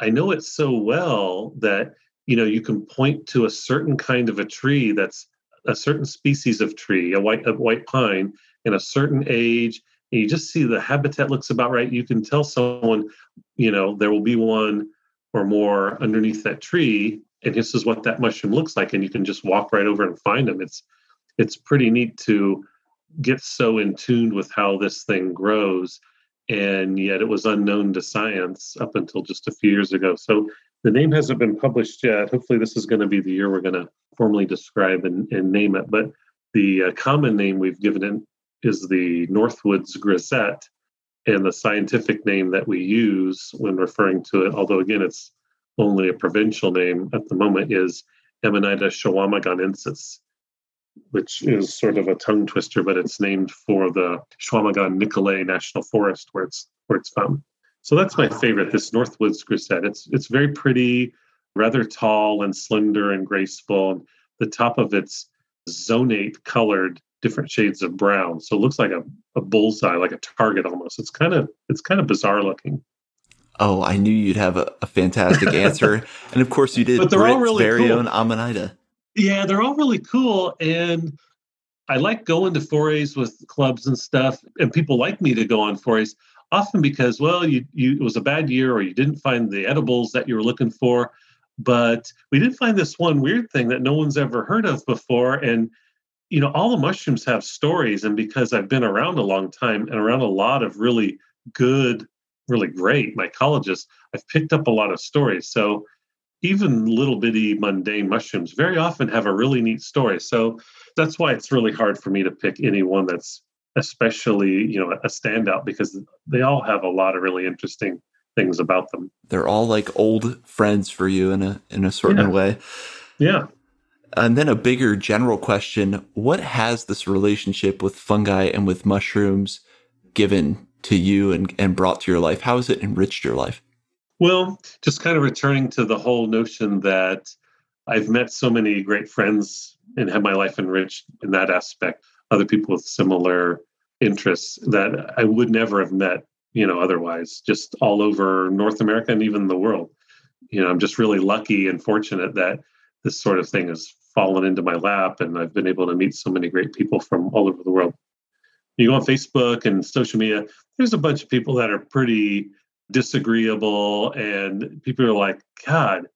i know it so well that you know you can point to a certain kind of a tree that's a certain species of tree a white a white pine in a certain age you just see the habitat looks about right. You can tell someone you know there will be one or more underneath that tree and this is what that mushroom looks like and you can just walk right over and find them. It's it's pretty neat to get so in tune with how this thing grows and yet it was unknown to science up until just a few years ago. So the name hasn't been published yet. Hopefully this is going to be the year we're going to formally describe and, and name it but the uh, common name we've given it is the Northwoods grisette, and the scientific name that we use when referring to it, although again it's only a provincial name at the moment, is Amanita chequamegonensis, which is sort of a tongue twister, but it's named for the Chequamegon Nicolet National Forest where it's where it's found. So that's my favorite, this Northwoods grisette. It's it's very pretty, rather tall and slender and graceful. And the top of its zonate colored different shades of brown. So it looks like a, a bullseye, like a target almost. It's kind of it's kind of bizarre looking. Oh, I knew you'd have a, a fantastic answer, *laughs* and of course you did. But they're Britt's all really very cool. own Amanita. Yeah, they're all really cool, and I like going to forays with clubs and stuff, and people like me to go on forays often because well, you you it was a bad year or you didn't find the edibles that you were looking for, but we did find this one weird thing that no one's ever heard of before, and you know, all the mushrooms have stories. And because I've been around a long time and around a lot of really good, really great mycologists, I've picked up a lot of stories. So even little bitty mundane mushrooms very often have a really neat story. So that's why it's really hard for me to pick any one that's especially, you know, a standout because they all have a lot of really interesting things about them. They're all like old friends for you in a in a certain yeah. way. Yeah. And then a bigger general question What has this relationship with fungi and with mushrooms given to you and, and brought to your life? How has it enriched your life? Well, just kind of returning to the whole notion that I've met so many great friends and had my life enriched in that aspect, other people with similar interests that I would never have met, you know, otherwise, just all over North America and even the world. You know, I'm just really lucky and fortunate that this sort of thing has fallen into my lap and I've been able to meet so many great people from all over the world. You go on Facebook and social media, there's a bunch of people that are pretty disagreeable and people are like, God,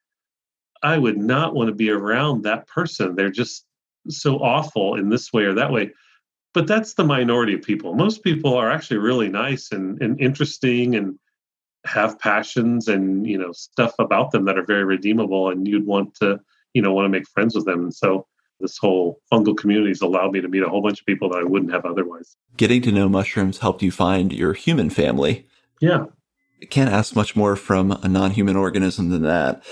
I would not want to be around that person. They're just so awful in this way or that way. But that's the minority of people. Most people are actually really nice and, and interesting and have passions and you know stuff about them that are very redeemable and you'd want to you know want to make friends with them and so this whole fungal community has allowed me to meet a whole bunch of people that I wouldn't have otherwise. Getting to know mushrooms helped you find your human family. Yeah. can't ask much more from a non human organism than that.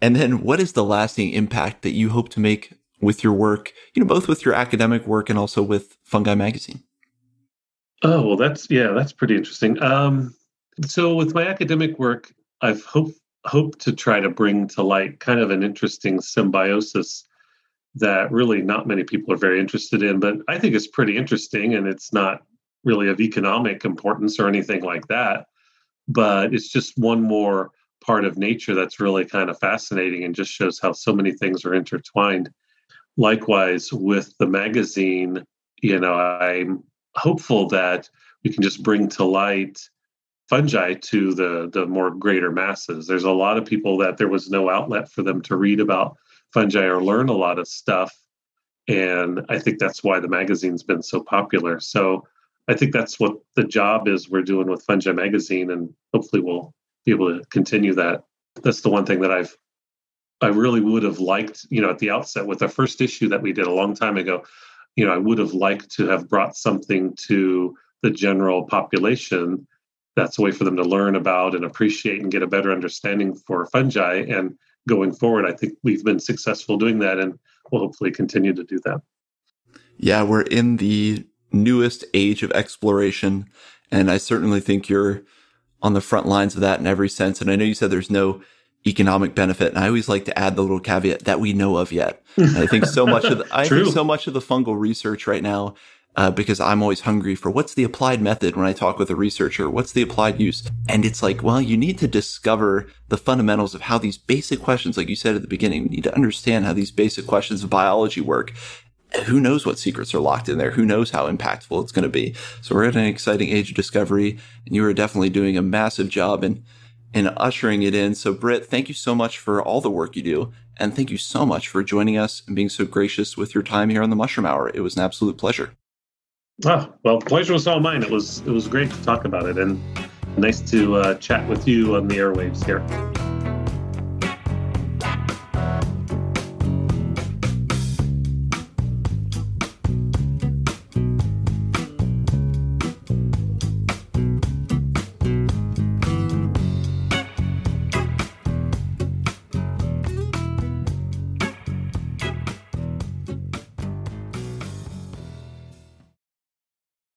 And then what is the lasting impact that you hope to make with your work, you know, both with your academic work and also with Fungi Magazine? Oh, well, that's, yeah, that's pretty interesting. Um, so with my academic work, I've hoped hope to try to bring to light kind of an interesting symbiosis that really not many people are very interested in, but I think it's pretty interesting and it's not really of economic importance or anything like that. But it's just one more part of nature that's really kind of fascinating and just shows how so many things are intertwined. Likewise, with the magazine, you know, I'm hopeful that we can just bring to light fungi to the the more greater masses. There's a lot of people that there was no outlet for them to read about fungi or learn a lot of stuff, and I think that's why the magazine's been so popular. So I think that's what the job is we're doing with Fungi Magazine, and hopefully we'll be able to continue that. That's the one thing that I've I really would have liked, you know, at the outset with the first issue that we did a long time ago, you know, I would have liked to have brought something to the general population that's a way for them to learn about and appreciate and get a better understanding for fungi. And going forward, I think we've been successful doing that and we'll hopefully continue to do that. Yeah, we're in the newest age of exploration. And I certainly think you're on the front lines of that in every sense. And I know you said there's no economic benefit. And I always like to add the little caveat that we know of yet. And I think so much of the, I think *laughs* so much of the fungal research right now uh, because I'm always hungry for what's the applied method when I talk with a researcher, what's the applied use? And it's like, well, you need to discover the fundamentals of how these basic questions, like you said at the beginning, we need to understand how these basic questions of biology work. Who knows what secrets are locked in there? Who knows how impactful it's going to be? So we're at an exciting age of discovery, and you are definitely doing a massive job in in ushering it in. So, Britt, thank you so much for all the work you do. And thank you so much for joining us and being so gracious with your time here on the Mushroom Hour. It was an absolute pleasure. Oh, well, pleasure was all mine. It was it was great to talk about it and nice to uh, chat with you on the airwaves here.